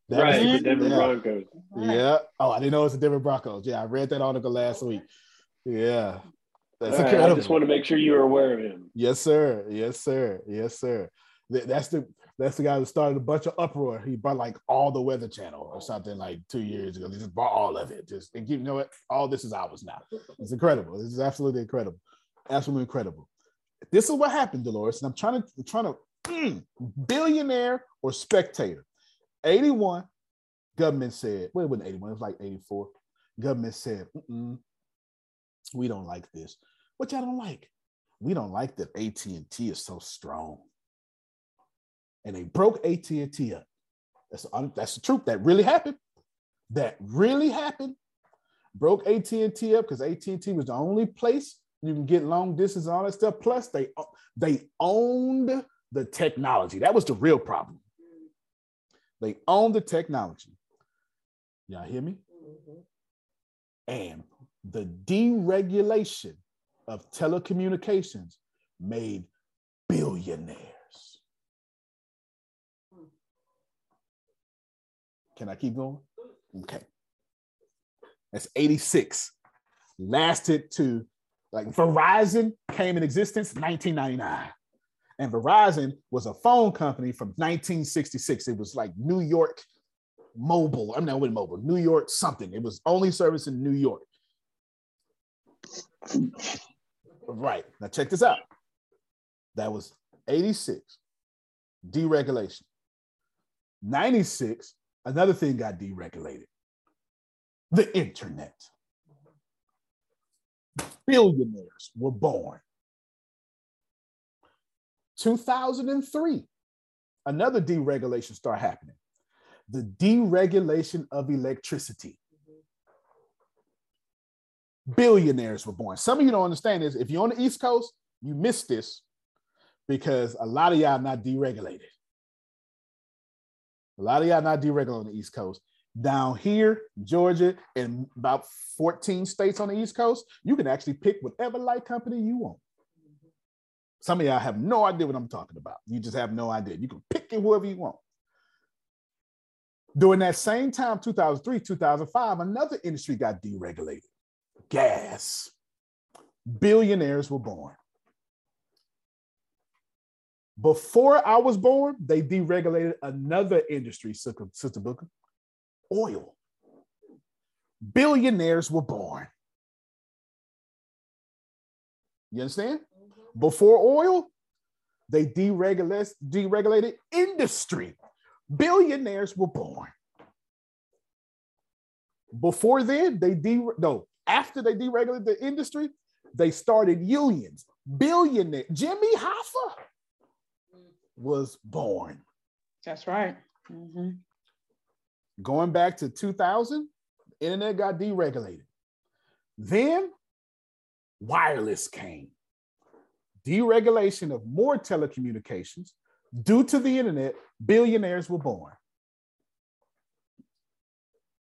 S14: That right, the Denver yeah. Broncos.
S6: Yeah. Oh, I didn't know it's the Denver Broncos. Yeah, I read that article last week. Yeah. That's right, incredible.
S14: I just want to make sure you are aware of him.
S6: Yes, sir. Yes, sir. Yes, sir. That's the that's the guy that started a bunch of uproar. He bought like all the Weather Channel or something like two years ago. He just bought all of it. Just and you know what? All this is ours now. It's incredible. This is absolutely incredible. Absolutely incredible. This is what happened, Dolores. And I'm trying to I'm trying to mm, billionaire or spectator. 81, government said, well, it wasn't 81, it was like 84. Government said, we don't like this. What y'all don't like? We don't like that AT&T is so strong. And they broke AT&T up. That's, that's the truth. That really happened. That really happened. Broke AT&T up because AT&T was the only place you can get long distance and all that stuff. Plus, they they owned the technology. That was the real problem. They own the technology. Y'all hear me? Mm-hmm. And the deregulation of telecommunications made billionaires. Can I keep going? Okay. That's 86. Lasted to like Verizon came in existence 1999. And Verizon was a phone company from 1966. It was like New York Mobile. I'm not with mobile, New York something. It was only service in New York. Right. Now check this out. That was 86, deregulation. 96, another thing got deregulated the internet. Billionaires were born. 2003, another deregulation started happening. The deregulation of electricity. Billionaires were born. Some of you don't understand this. If you're on the East Coast, you missed this because a lot of y'all not deregulated. A lot of y'all not deregulated on the East Coast. Down here, Georgia, and about 14 states on the East Coast, you can actually pick whatever light company you want. Some of y'all have no idea what I'm talking about. You just have no idea. You can pick it whoever you want. During that same time, 2003, 2005, another industry got deregulated gas. Billionaires were born. Before I was born, they deregulated another industry, Sister Booker, oil. Billionaires were born. You understand? Before oil, they deregulated, deregulated industry. Billionaires were born. Before then, they de no, after they deregulated the industry, they started unions. Billionaire Jimmy Hoffa was born.
S2: That's right. Mm-hmm.
S6: Going back to 2000, internet got deregulated. Then wireless came deregulation of more telecommunications, due to the internet, billionaires were born.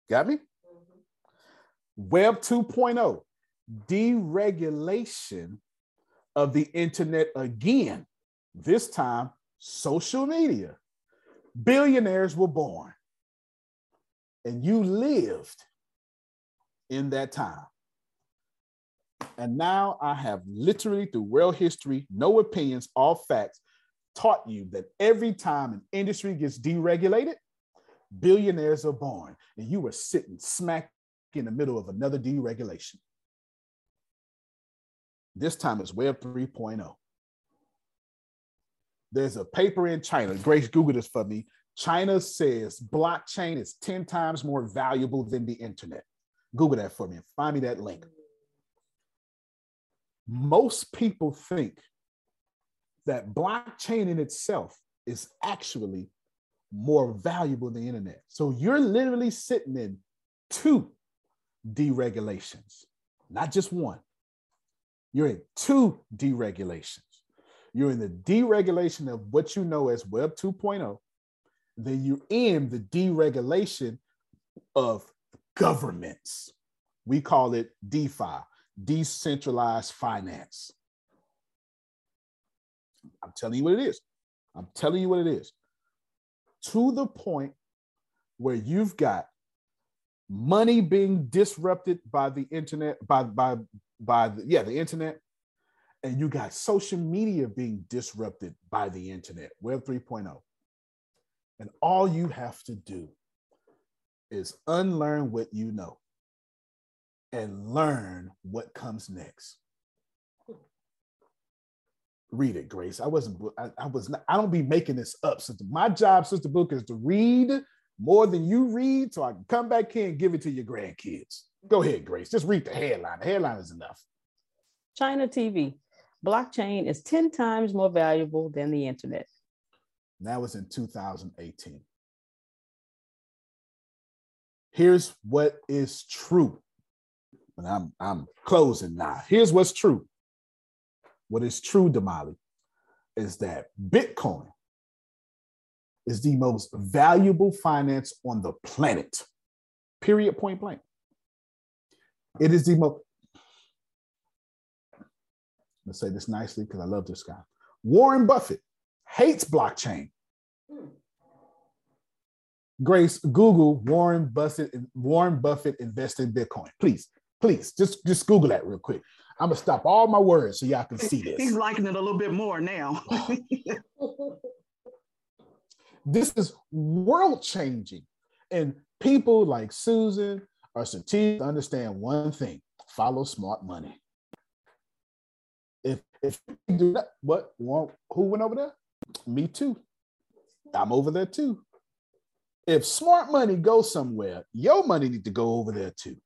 S6: Got me? Web 2.0, deregulation of the internet again, this time social media. Billionaires were born. And you lived in that time. And now I have literally, through world history, no opinions, all facts, taught you that every time an industry gets deregulated, billionaires are born. And you were sitting smack in the middle of another deregulation. This time it's Web 3.0. There's a paper in China. Grace Google this for me. China says blockchain is 10 times more valuable than the internet. Google that for me and find me that link most people think that blockchain in itself is actually more valuable than the internet. So you're literally sitting in two deregulations, not just one. You're in two deregulations. You're in the deregulation of what you know as Web 2.0. Then you're in the deregulation of governments. We call it DeFi, decentralized finance. I'm telling you what it is. I'm telling you what it is. To the point where you've got money being disrupted by the internet, by by by the, yeah, the internet, and you got social media being disrupted by the internet, Web 3.0. And all you have to do is unlearn what you know and learn what comes next. Read it, Grace. I wasn't, I, I was not, I don't be making this up. So my job, Sister Book, is to read more than you read so I can come back here and give it to your grandkids. Go ahead, Grace. Just read the headline. The headline is enough.
S2: China TV. Blockchain is 10 times more valuable than the internet.
S6: That was in 2018. Here's what is true. And I'm, I'm closing now. Here's what's true. What is true, Damali, is that Bitcoin is the most valuable finance on the planet. Period, point blank. It is the most, let's say this nicely because I love this guy. Warren Buffett hates blockchain. Grace, Google Warren Buffett, Warren Buffett invest in Bitcoin. Please, please, just, just Google that real quick. I'm gonna stop all my words so y'all can see this.
S15: He's liking it a little bit more now.
S6: this is world changing. And people like Susan or Satie understand one thing follow smart money. If if you do that, what who went over there? Me too. I'm over there too. If smart money goes somewhere, your money need to go over there too.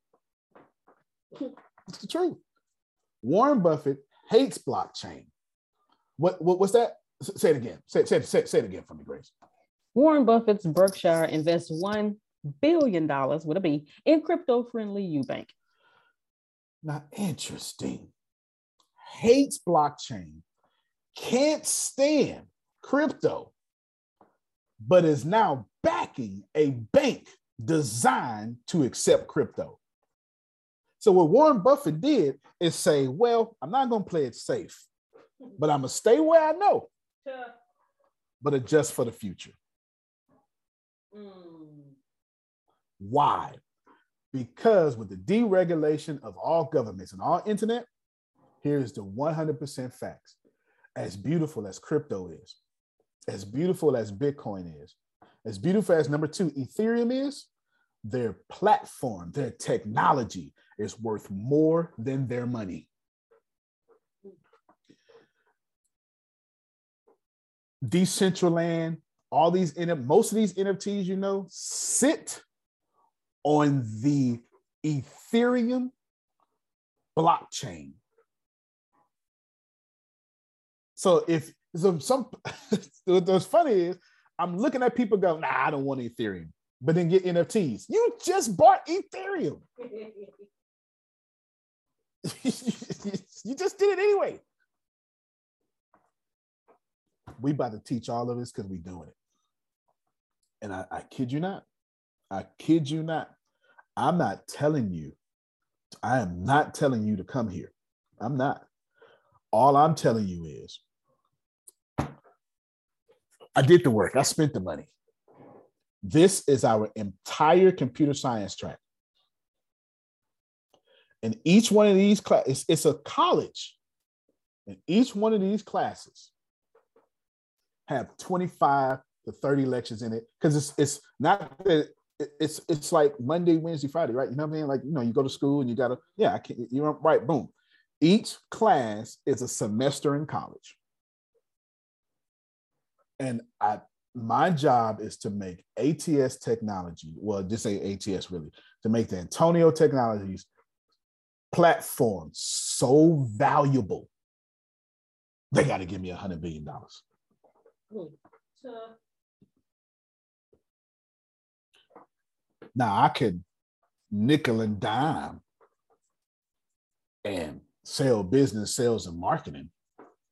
S6: It's the truth. Warren Buffett hates blockchain. What, what what's that? Say it again. Say, say, say, say it again for me, Grace.
S2: Warren Buffett's Berkshire invests $1 billion with a B in crypto friendly Nubank.
S6: Now, interesting. Hates blockchain, can't stand crypto, but is now backing a bank designed to accept crypto. So, what Warren Buffett did is say, Well, I'm not going to play it safe, but I'm going to stay where I know, but adjust for the future. Mm. Why? Because with the deregulation of all governments and all internet, here's the 100% facts. As beautiful as crypto is, as beautiful as Bitcoin is, as beautiful as number two, Ethereum is, their platform, their technology is worth more than their money. Decentraland, all these most of these NFTs, you know, sit on the Ethereum blockchain. So if so some what's funny is I'm looking at people go, nah, I don't want Ethereum, but then get NFTs. You just bought Ethereum. you just did it anyway. We about to teach all of this because we doing it. And I, I kid you not, I kid you not, I'm not telling you, I am not telling you to come here. I'm not. All I'm telling you is, I did the work, I spent the money. This is our entire computer science track. And each one of these classes, it's, a college. And each one of these classes have 25 to 30 lectures in it because it's it's not that it's it's like Monday, Wednesday, Friday, right? You know what I mean? Like you know, you go to school and you gotta yeah, I can't you're right. Boom. Each class is a semester in college, and I my job is to make ATS technology, well, just say ATS really, to make the Antonio Technologies platform so valuable They got to give me a hundred billion dollars. Now I could nickel and dime and sell business sales and marketing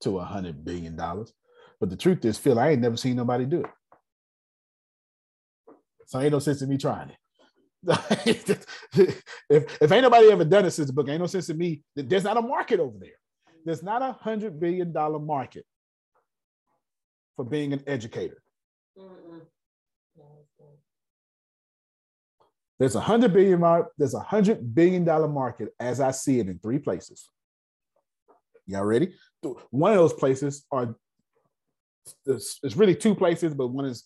S6: to a hundred billion dollars. But the truth is, Phil, I ain't never seen nobody do it. So ain't no sense in me trying it. if, if ain't nobody ever done it since the book, ain't no sense in me. There's not a market over there. There's not a hundred billion dollar market for being an educator. There's a hundred billion mar- there's a hundred billion dollar market as I see it in three places. Y'all ready? One of those places are it's, it's really two places, but one is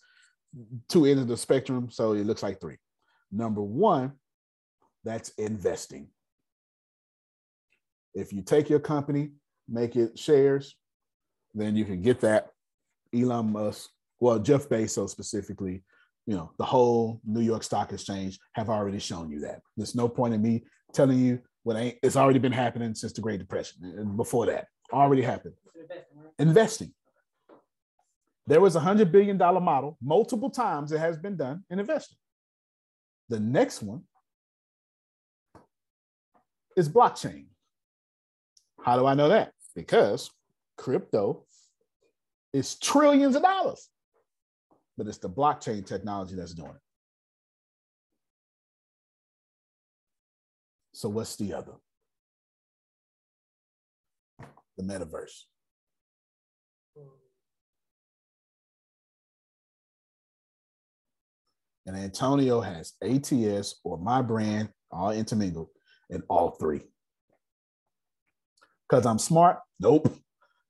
S6: two ends of the spectrum, so it looks like three. Number one, that's investing. If you take your company, make it shares, then you can get that. Elon Musk, well, Jeff Bezos specifically, you know, the whole New York Stock Exchange have already shown you that. There's no point in me telling you what ain't, it's already been happening since the Great Depression and before that. Already happened. Investing. There was a hundred billion dollar model. Multiple times it has been done in investing. The next one is blockchain. How do I know that? Because crypto is trillions of dollars, but it's the blockchain technology that's doing it. So, what's the other? The metaverse. And Antonio has ATS or my brand all intermingled in all three. Because I'm smart? Nope.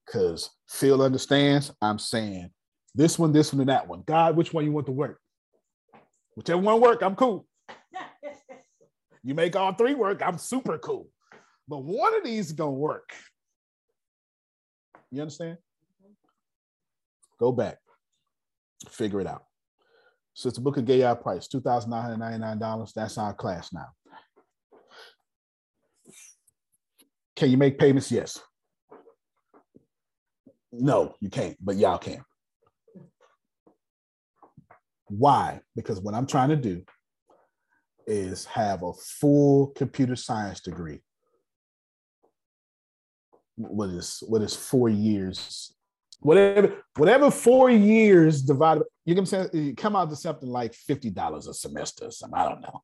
S6: Because Phil understands, I'm saying this one, this one, and that one. God, which one you want to work? Whichever one work, I'm cool. you make all three work, I'm super cool. But one of these is gonna work. You understand? Go back, figure it out. Sister of Gay our price, $2,999. That's our class now. Can you make payments? Yes. No, you can't, but y'all can. Why? Because what I'm trying to do is have a full computer science degree. What is what is four years? Whatever, whatever four years divided, you can say you come out to something like $50 a semester or something. I don't know.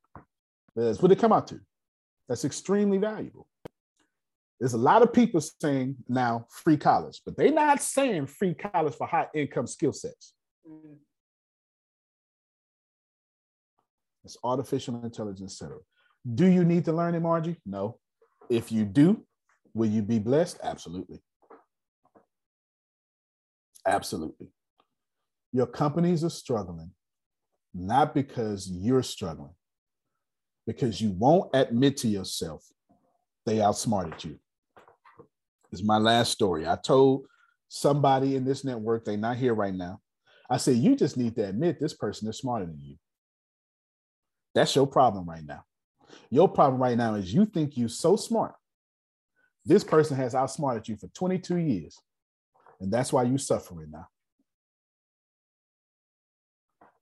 S6: That's what it come out to. That's extremely valuable. There's a lot of people saying now free college, but they're not saying free college for high income skill sets. It's artificial intelligence center. Do you need to learn it, Margie? No. If you do, will you be blessed? Absolutely. Absolutely. Your companies are struggling, not because you're struggling, because you won't admit to yourself they outsmarted you. Is my last story. I told somebody in this network, they're not here right now. I said, you just need to admit this person is smarter than you. That's your problem right now. Your problem right now is you think you're so smart. This person has outsmarted you for 22 years. And that's why you're suffering now.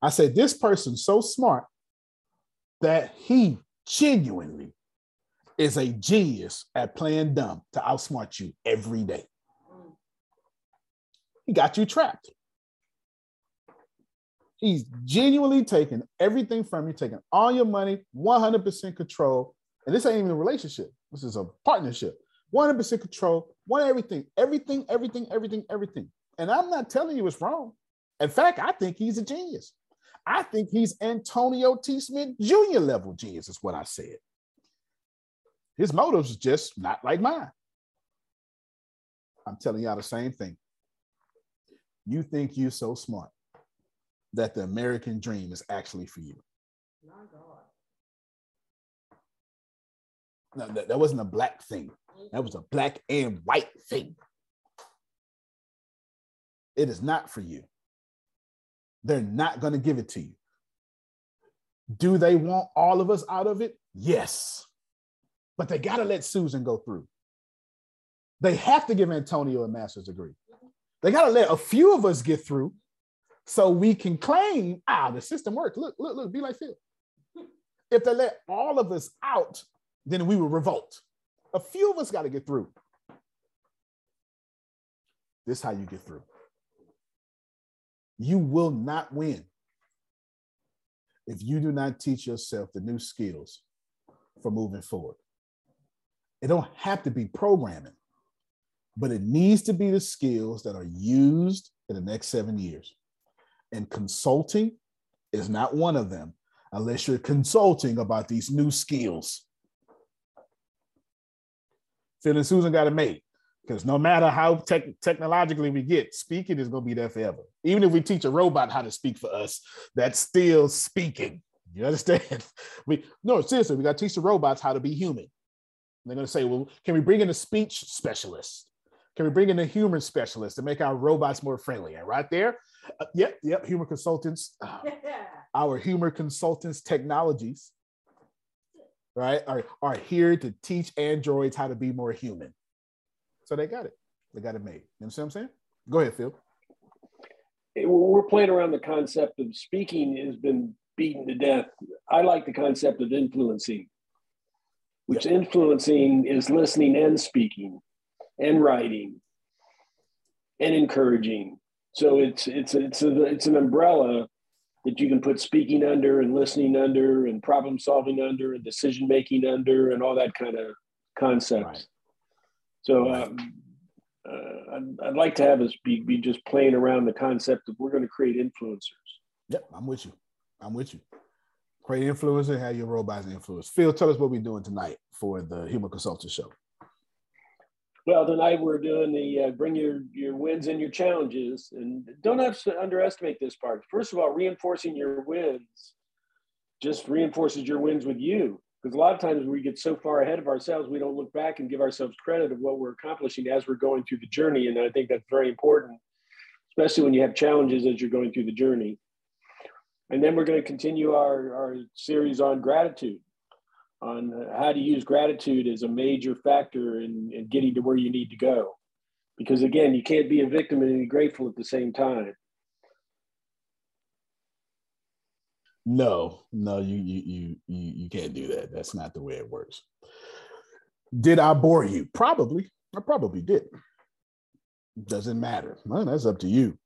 S6: I said, this person's so smart that he genuinely is a genius at playing dumb to outsmart you every day. He got you trapped. He's genuinely taking everything from you, taking all your money, 100% control. And this ain't even a relationship. This is a partnership. 100% control, want everything, everything, everything, everything, everything. And I'm not telling you it's wrong. In fact, I think he's a genius. I think he's Antonio T. Smith Jr. level genius, is what I said. His motives just not like mine. I'm telling y'all the same thing. You think you're so smart that the American dream is actually for you. My God. No, that, that wasn't a black thing. That was a black and white thing. It is not for you. They're not going to give it to you. Do they want all of us out of it? Yes. But they got to let Susan go through. They have to give Antonio a master's degree. They got to let a few of us get through so we can claim, ah, the system works. Look, look, look, be like Phil. If they let all of us out, then we will revolt. A few of us got to get through. This is how you get through. You will not win if you do not teach yourself the new skills for moving forward. It don't have to be programming, but it needs to be the skills that are used in the next seven years. And consulting is not one of them unless you're consulting about these new skills. Phil and Susan got it made because no matter how tech technologically we get, speaking is going to be there forever. Even if we teach a robot how to speak for us, that's still speaking. You understand? We no seriously, we got to teach the robots how to be human. they're going to say, well, can we bring in a speech specialist? Can we bring in a human specialist to make our robots more friendly? And right there, uh, yep, yep, humor consultants, uh, our humor consultants technologies, right, are, are here to teach androids how to be more human. So they got it. They got it made. You know what I'm saying? Go ahead, Phil.
S14: We're playing around the concept of speaking has been beaten to death. I like the concept of influencing, which influencing is listening and speaking and writing and encouraging. So it's it's it's a, it's an umbrella that you can put speaking under and listening under and problem solving under and decision making under and all that kind of concept. Right. So um, uh, I'd, I'd, like to have us be, be just playing around the concept of we're going to create influencers.
S6: Yep, I'm with you. I'm with you. Create influencer, have your robots influence. Phil, tell us what we're doing tonight for the Human Consultant Show.
S14: Well, tonight we're doing the uh, bring your your wins and your challenges, and don't underestimate this part. First of all, reinforcing your wins just reinforces your wins with you because a lot of times we get so far ahead of ourselves we don't look back and give ourselves credit of what we're accomplishing as we're going through the journey and i think that's very important especially when you have challenges as you're going through the journey and then we're going to continue our, our series on gratitude on how to use gratitude as a major factor in, in getting to where you need to go because again you can't be a victim and be grateful at the same time
S6: No, no, you you you you you can't do that. That's not the way it works. Did I bore you? Probably. I probably did. Doesn't matter. Well, that's up to you.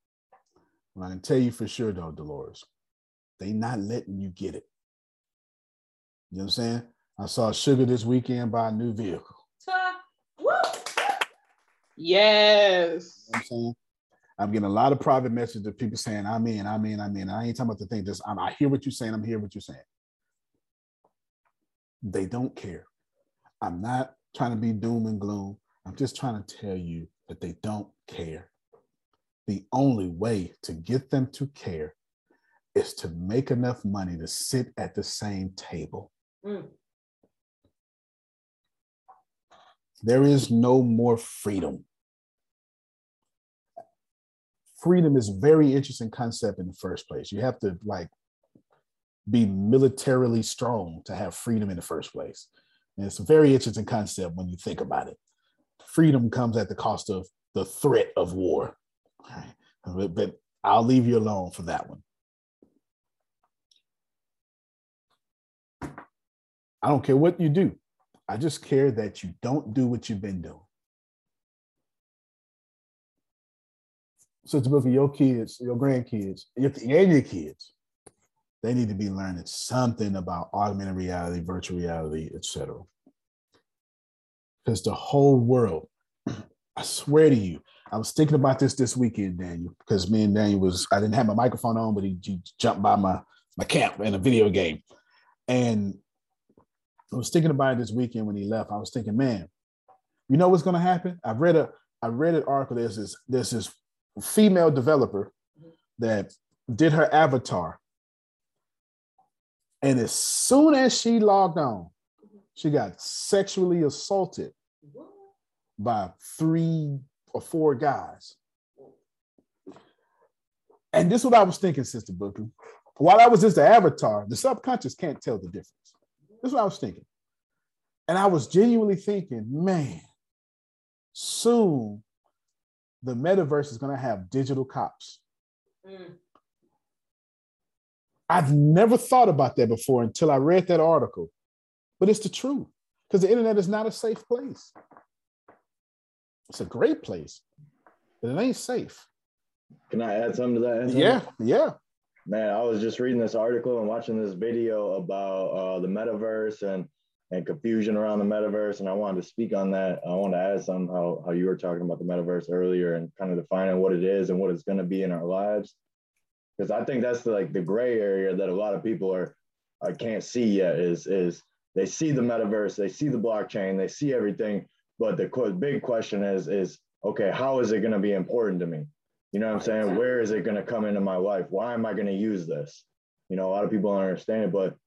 S6: I can tell you for sure though, Dolores, they not letting you get it. You know what I'm saying? I saw Sugar this weekend buy a new vehicle.
S9: Yes.
S6: You know I'm saying? I'm getting a lot of private messages of people saying, I'm in, I'm in, I'm in. I ain't talking about the thing. Just I'm, I hear what you're saying. I'm hearing what you're saying. They don't care. I'm not trying to be doom and gloom. I'm just trying to tell you that they don't care. The only way to get them to care is to make enough money to sit at the same table. Mm. There is no more freedom freedom is a very interesting concept in the first place. You have to like be militarily strong to have freedom in the first place. And it's a very interesting concept when you think about it. Freedom comes at the cost of the threat of war. Right? But I'll leave you alone for that one. I don't care what you do. I just care that you don't do what you've been doing. Sister Booker, your kids, your grandkids, your, and your kids, they need to be learning something about augmented reality, virtual reality, etc. Because the whole world, I swear to you, I was thinking about this this weekend, Daniel, because me and Daniel was, I didn't have my microphone on, but he, he jumped by my, my camp in a video game. And I was thinking about it this weekend when he left. I was thinking, man, you know what's going to happen? I read a, I read an article. There's this, there's this female developer that did her avatar. And as soon as she logged on, she got sexually assaulted by three or four guys. And this is what I was thinking, Sister Booker. While I was just the avatar, the subconscious can't tell the difference. This is what I was thinking. And I was genuinely thinking, man, soon the metaverse is going to have digital cops.
S3: Mm.
S6: I've never thought about that before until I read that article, but it's the truth because the internet is not a safe place. It's a great place, but it ain't safe.
S16: Can I add something to that? Anthony?
S6: Yeah, yeah.
S16: Man, I was just reading this article and watching this video about uh, the metaverse and and confusion around the metaverse, and I wanted to speak on that. I want to add some how how you were talking about the metaverse earlier and kind of defining what it is and what it's going to be in our lives, because I think that's the, like the gray area that a lot of people are I can't see yet is is they see the metaverse, they see the blockchain, they see everything, but the big question is is okay, how is it going to be important to me? You know what I'm saying? Where is it going to come into my life? Why am I going to use this? You know, a lot of people don't understand it, but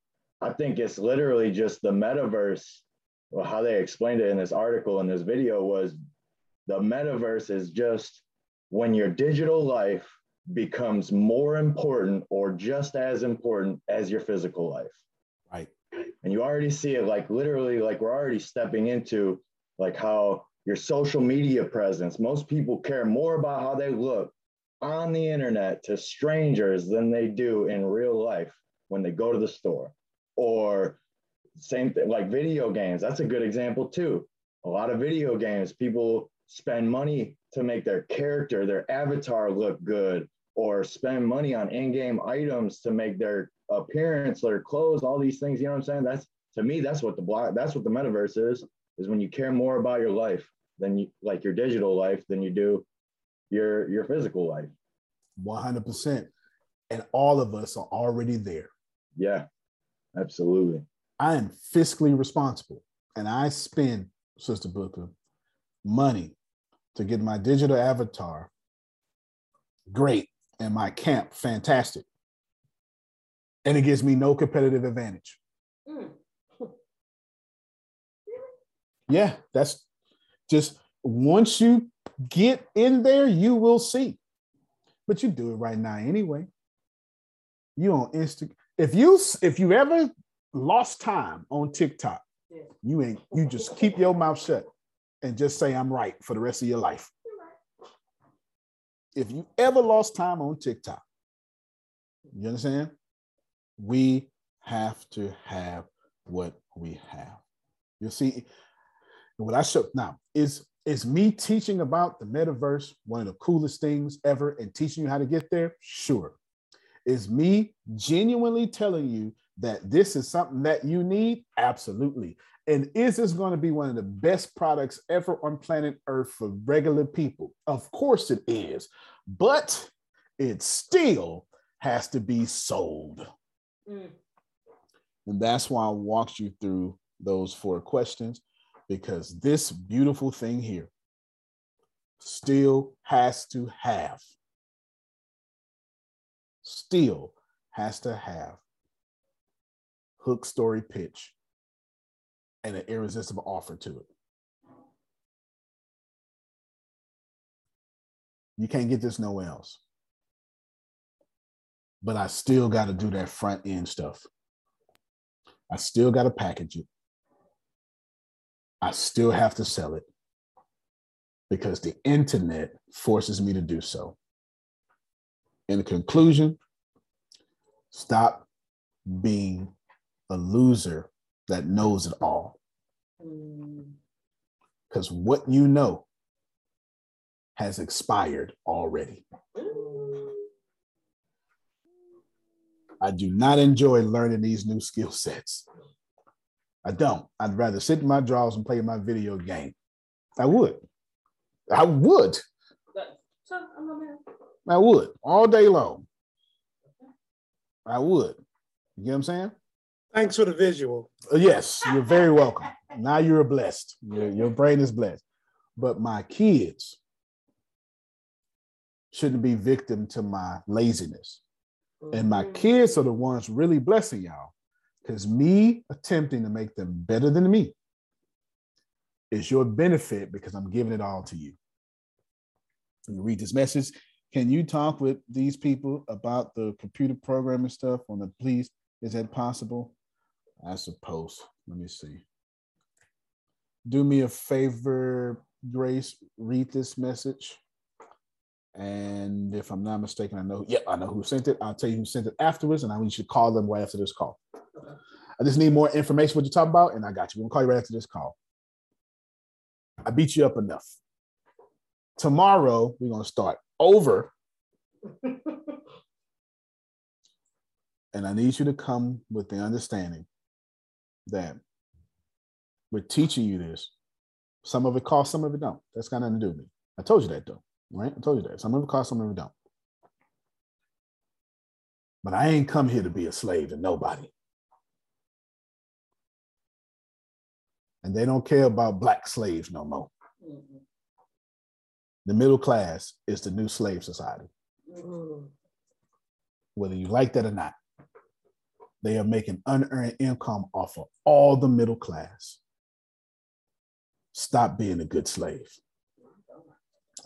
S16: I think it's literally just the metaverse. Well, how they explained it in this article in this video was the metaverse is just when your digital life becomes more important or just as important as your physical life.
S6: Right.
S16: And you already see it like literally, like we're already stepping into like how your social media presence, most people care more about how they look on the internet to strangers than they do in real life when they go to the store. Or same thing like video games that's a good example too. A lot of video games people spend money to make their character their avatar look good or spend money on in-game items to make their appearance their clothes all these things you know what i'm saying? That's to me that's what the block that's what the metaverse is is when you care more about your life than you like your digital life than you do your your physical life
S6: 100%. And all of us are already there.
S16: yeah absolutely
S6: I am fiscally responsible and I spend, Sister Booker, money to get my digital avatar great and my camp fantastic. And it gives me no competitive advantage.
S3: Mm.
S6: Yeah, that's just once you get in there, you will see. But you do it right now anyway. You on Insta. If you if you ever lost time on TikTok, you ain't you just keep your mouth shut and just say I'm right for the rest of your life. If you ever lost time on TikTok, you understand? We have to have what we have. You see, what I show now is is me teaching about the metaverse one of the coolest things ever and teaching you how to get there? Sure. Is me genuinely telling you that this is something that you need? Absolutely. And is this going to be one of the best products ever on planet Earth for regular people? Of course it is, but it still has to be sold.
S3: Mm.
S6: And that's why I walked you through those four questions because this beautiful thing here still has to have, still has to have hook story pitch and an irresistible offer to it. You can't get this nowhere else. But I still got to do that front end stuff. I still got to package it. I still have to sell it because the internet forces me to do so. In conclusion, stop being a loser that knows it all. Because what you know has expired already. I do not enjoy learning these new skill sets. I don't. I'd rather sit in my drawers and play my video game. I would. I would. I would all day long. I would. You get what I'm saying?
S17: Thanks for the visual.
S6: Uh, yes, you're very welcome. Now you're blessed. Your, your brain is blessed. But my kids shouldn't be victim to my laziness. And my kids are the ones really blessing y'all because me attempting to make them better than me is your benefit because I'm giving it all to you. You read this message. Can you talk with these people about the computer programming stuff on the please? Is that possible? I suppose. Let me see. Do me a favor, Grace, read this message. And if I'm not mistaken, I know, yep, I know who sent it. I'll tell you who sent it afterwards, and I want you to call them right after this call. I just need more information what you're talking about, and I got you. We'll call you right after this call. I beat you up enough. Tomorrow, we're to start over. and I need you to come with the understanding that we're teaching you this. Some of it costs, some of it don't. That's got nothing to do with me. I told you that though, right? I told you that. Some of it costs, some of it don't. But I ain't come here to be a slave to nobody. And they don't care about black slaves no more. Mm-hmm. The middle class is the new slave society. Mm-hmm. Whether you like that or not, they are making unearned income off of all the middle class. Stop being a good slave.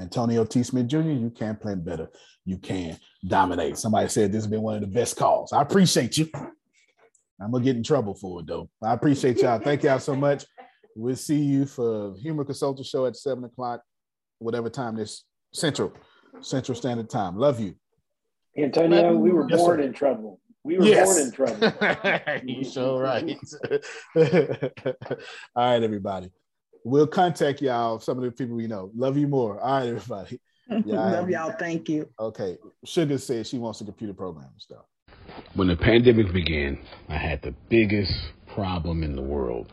S6: Antonio T. Smith Jr., you can play better. You can dominate. Somebody said this has been one of the best calls. I appreciate you. I'm gonna get in trouble for it though. I appreciate y'all. Thank y'all so much. We'll see you for Humor Consultant Show at seven o'clock, whatever time this Central, Central Standard Time. Love you.
S14: Antonio, we were
S6: Yes,
S14: born
S6: sir.
S14: in trouble. We were
S6: Yes.
S14: born in trouble.
S6: you so right. All right, everybody. We'll contact y'all, some of the people we know. Love you more. All right, everybody.
S15: Love y'all. Thank you.
S6: Okay. Sugar said she wants a computer program and stuff.
S18: When the pandemic began, I had the biggest problem in the world